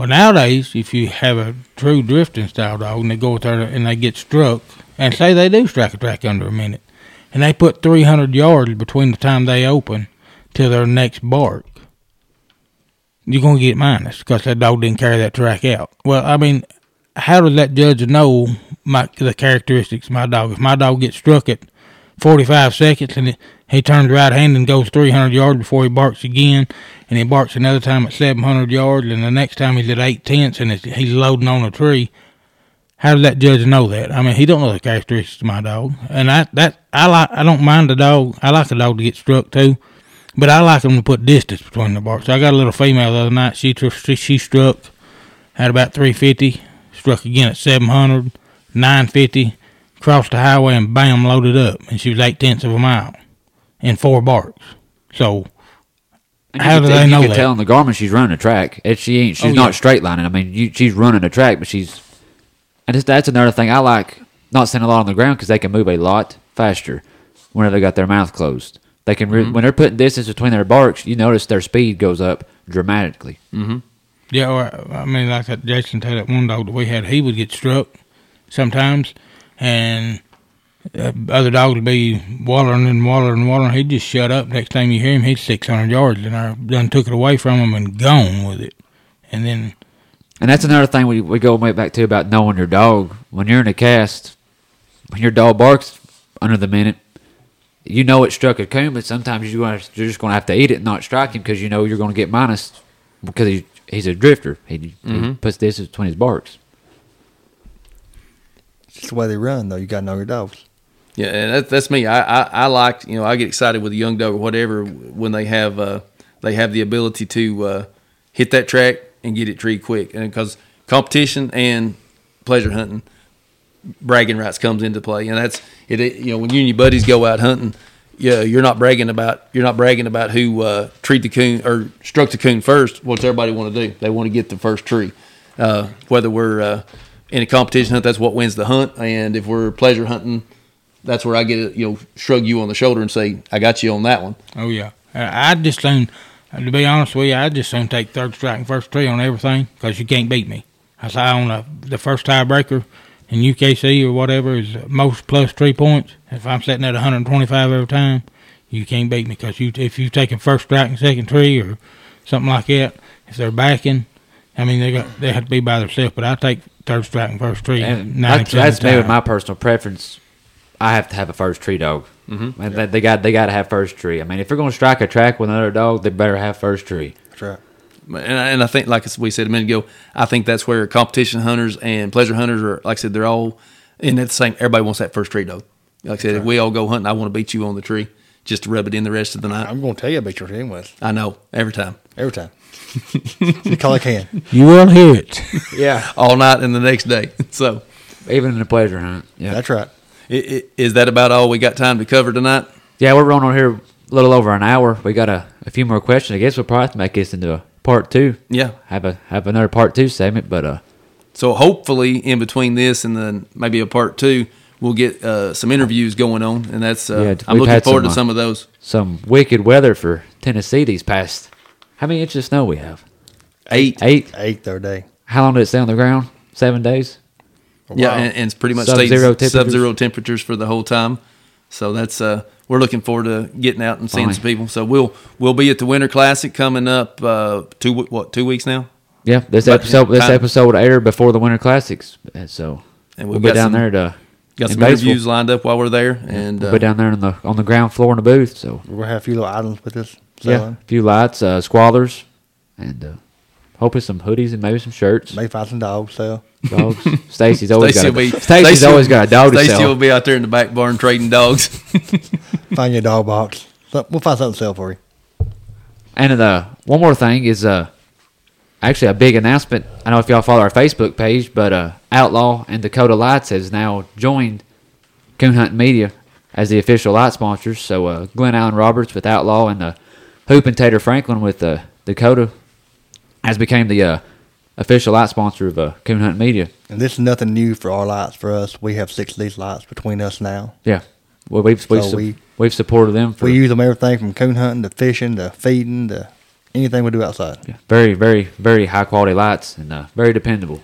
S3: Well, nowadays, if you have a true drifting style dog and they go out and they get struck, and say they do strike a track under a minute, and they put 300 yards between the time they open till their next bark, you're going to get minus because that dog didn't carry that track out. Well, I mean, how does that judge know my the characteristics of my dog? If my dog gets struck at 45 seconds and it, he turns right hand and goes 300 yards before he barks again, and he barks another time at 700 yards, and the next time he's at eight tenths and he's loading on a tree. How does that judge know that? I mean, he don't know the characteristics of my dog, and I that I like. I don't mind the dog. I like a dog to get struck too, but I like them to put distance between the barks. I got a little female the other night. She she, she struck at about 350, struck again at 700, 950, crossed the highway and bam, loaded up, and she was eight tenths of a mile in four barks. So
S2: And
S3: How
S2: you
S3: do they
S2: you
S3: know
S2: can
S3: that?
S2: tell in the Garmin she's running a track. It, she ain't. She's
S3: Oh,
S2: not
S3: yeah.
S2: straight lining. I mean, you, she's running a track, but she's. And it's, that's another thing I like. Not sitting a lot on the ground because they can move a lot faster whenever they got their mouth closed. They can re- mm-hmm. when they're putting distance between their barks. You notice their speed goes up dramatically. Mm-hmm.
S3: yeah, or, I mean, like that Jason that one dog that we had, he would get struck sometimes, and Uh, other dogs would be wallering and wallering and wallering. He'd just shut up. Next time you hear him, he's 600 yards, and I done took it away from him and gone with it. And then
S2: And that's another thing we, we go way back to about knowing your dog. When you're in a cast, when your dog barks under the minute, you know it struck a coon, but sometimes you're, gonna, you're just going to have to eat it and not strike him because you know you're going to get minus because he, he's a drifter. He, he mm-hmm. puts distance between his barks.
S5: It's just the way they run, though. You got to know your dogs.
S4: Yeah, that, that's me. I, I I like you know I get excited with a young dog or whatever when they have uh, they have the ability to uh, hit that track and get it treed quick, and because competition and pleasure hunting, bragging rights comes into play, and that's it. You know when you and your buddies go out hunting, yeah, you're not bragging about you're not bragging about who uh, the coon or struck the coon first. What's everybody want to do? They want to get the first tree. Uh, whether we're uh, in a competition hunt, that's what wins the hunt, and if we're pleasure hunting that's where I get to, you know, shrug you on the shoulder and say, I got you on that one.
S3: Oh yeah, I I just soon, uh, to be honest with you, I just soon take third strike and first tree on everything because you can't beat me. I say on a, the first tiebreaker in UKC or whatever is most plus three points. If I'm sitting at 125 every time, you can't beat me because you if you taking first strike and second tree or something like that, if they're backing, I mean they got they have to be by themselves. But I take third strike and first tree.
S2: And
S3: 90%
S2: that's, that's
S3: the
S2: me with my personal preference. I have to have a first tree dog. Mm-hmm. And they, they got they got to have first tree. I mean, if you're going to strike a track with another dog, they better have first tree.
S5: That's right.
S4: And I, and I think, like we said a minute ago, I think that's where competition hunters and pleasure hunters are, like I said, they're all in that same, everybody wants that first tree dog. Like I said, if we all go hunting, I want to beat you on the tree just to rub it in the rest of the night.
S5: I'm going to tell you about your team with
S4: I know, every time.
S5: every time. Just call I can.
S3: You will hear it.
S2: Yeah,
S4: All night and the next day. So,
S2: even in a pleasure hunt. Yeah,
S5: That's right.
S4: I- i- is that about all we got time to cover tonight?
S2: yeah. We're running on here a little over an hour. We got a, a few more questions. I guess we'll probably make this into a part two.
S4: Yeah.
S2: Have a have another part two segment, but uh,
S4: So hopefully, in between this and then maybe a part two, we'll get uh, some interviews going on, and that's uh,
S2: Yeah,
S4: I'm looking forward
S2: some,
S4: to
S2: uh,
S4: some of those.
S2: some wicked weather for Tennessee these past. How many inches of snow we have?
S4: Eight.
S2: Eight.
S5: Eighth their day.
S2: How long did it stay on the ground? Seven days.
S4: Yeah, and, and it's pretty much
S2: Sub-zero
S4: stayed
S2: temperatures?
S4: sub-zero temperatures for the whole time. So that's uh, we're looking forward to getting out and seeing
S2: Fine.
S4: some people. So we'll we'll be at the Winter Classic coming up uh, two what two weeks now,
S2: Yeah, this
S4: But,
S2: episode this
S4: time-
S2: episode would air before the Winter Classics, uh, so
S4: and
S2: we'll
S4: we've
S2: be down
S4: some,
S2: there to
S4: got some
S2: Batesville.
S4: interviews lined up while we're there, and
S2: We'll
S4: uh,
S2: be down there on the on the ground floor in the booth. So
S5: We're gonna have a few little items with us
S2: yeah, a few lights, uh, squallers, and hopefully some hoodies and maybe some shirts.
S5: May find some dogs sell.
S2: Dogs. Stacy's always
S4: Stacy
S2: got
S4: will
S2: a,
S4: be
S2: Stacy's
S4: Stacy
S2: always
S4: will-
S2: got a dog to sell.
S4: Stacy will be out there in the back barn trading dogs.
S5: Find your dog box. So- We'll find something to sell for you.
S2: And uh, one more thing is uh, actually a big announcement. I don't know if y'all follow our Facebook page, but uh, Outlaw and Dakota Lights has now joined Coon Hunt Media as the official light sponsors. So uh, Glenn Allen Roberts with Outlaw and uh, Hoop and Tater Franklin with uh, Dakota has became the uh, official light sponsor of uh, Coon Hunt Media.
S5: And this is nothing new for our lights for us. We have six of these lights between us now.
S2: Yeah, well we've we've,
S5: So
S2: su-
S5: we-
S2: we've supported them for
S5: We use them everything from coon hunting to fishing to feeding to anything we do outside.
S2: Yeah, very, very, very high quality lights and uh, very dependable.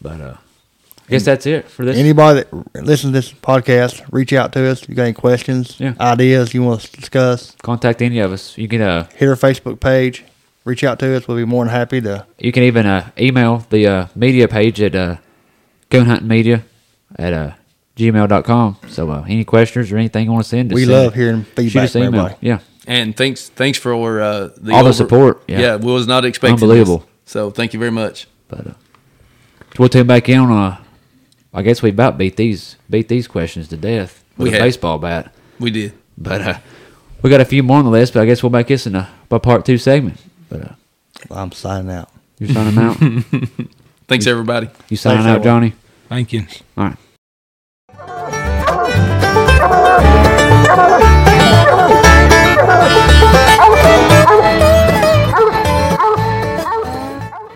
S2: But uh, I guess that's it for this.
S5: Anybody that listens to this podcast, reach out to us. You got any questions,
S2: Yeah.
S5: ideas you want to discuss?
S2: Contact any of us. You can uh,
S5: Hit our Facebook page. Reach out to us. We'll be more than happy to.
S2: you can even uh, email the uh, media page at uh, Media at uh, gmail.com. So uh, any questions or anything you want to send, just
S5: We
S2: send
S5: love
S2: it.
S5: hearing
S2: Shoot us
S5: from
S2: an email. Yeah,
S4: and thanks thanks for uh, the
S2: All the support, yeah.
S4: we was not expecting this.
S2: Unbelievable.
S4: So thank you very much.
S2: but uh, we'll tune back in on. Uh, I guess we about beat these beat these questions to death with
S4: We
S2: a
S4: had.
S2: baseball bat.
S4: We did.
S2: But uh, we got a few more on the list. But I guess we'll make this in a by part two segment. But uh,
S5: I'm signing out.
S2: You're signing out.
S4: Thanks everybody.
S2: You signing
S5: Thanks,
S2: out,
S5: everyone.
S2: Johnny.
S3: Thank you.
S2: All right.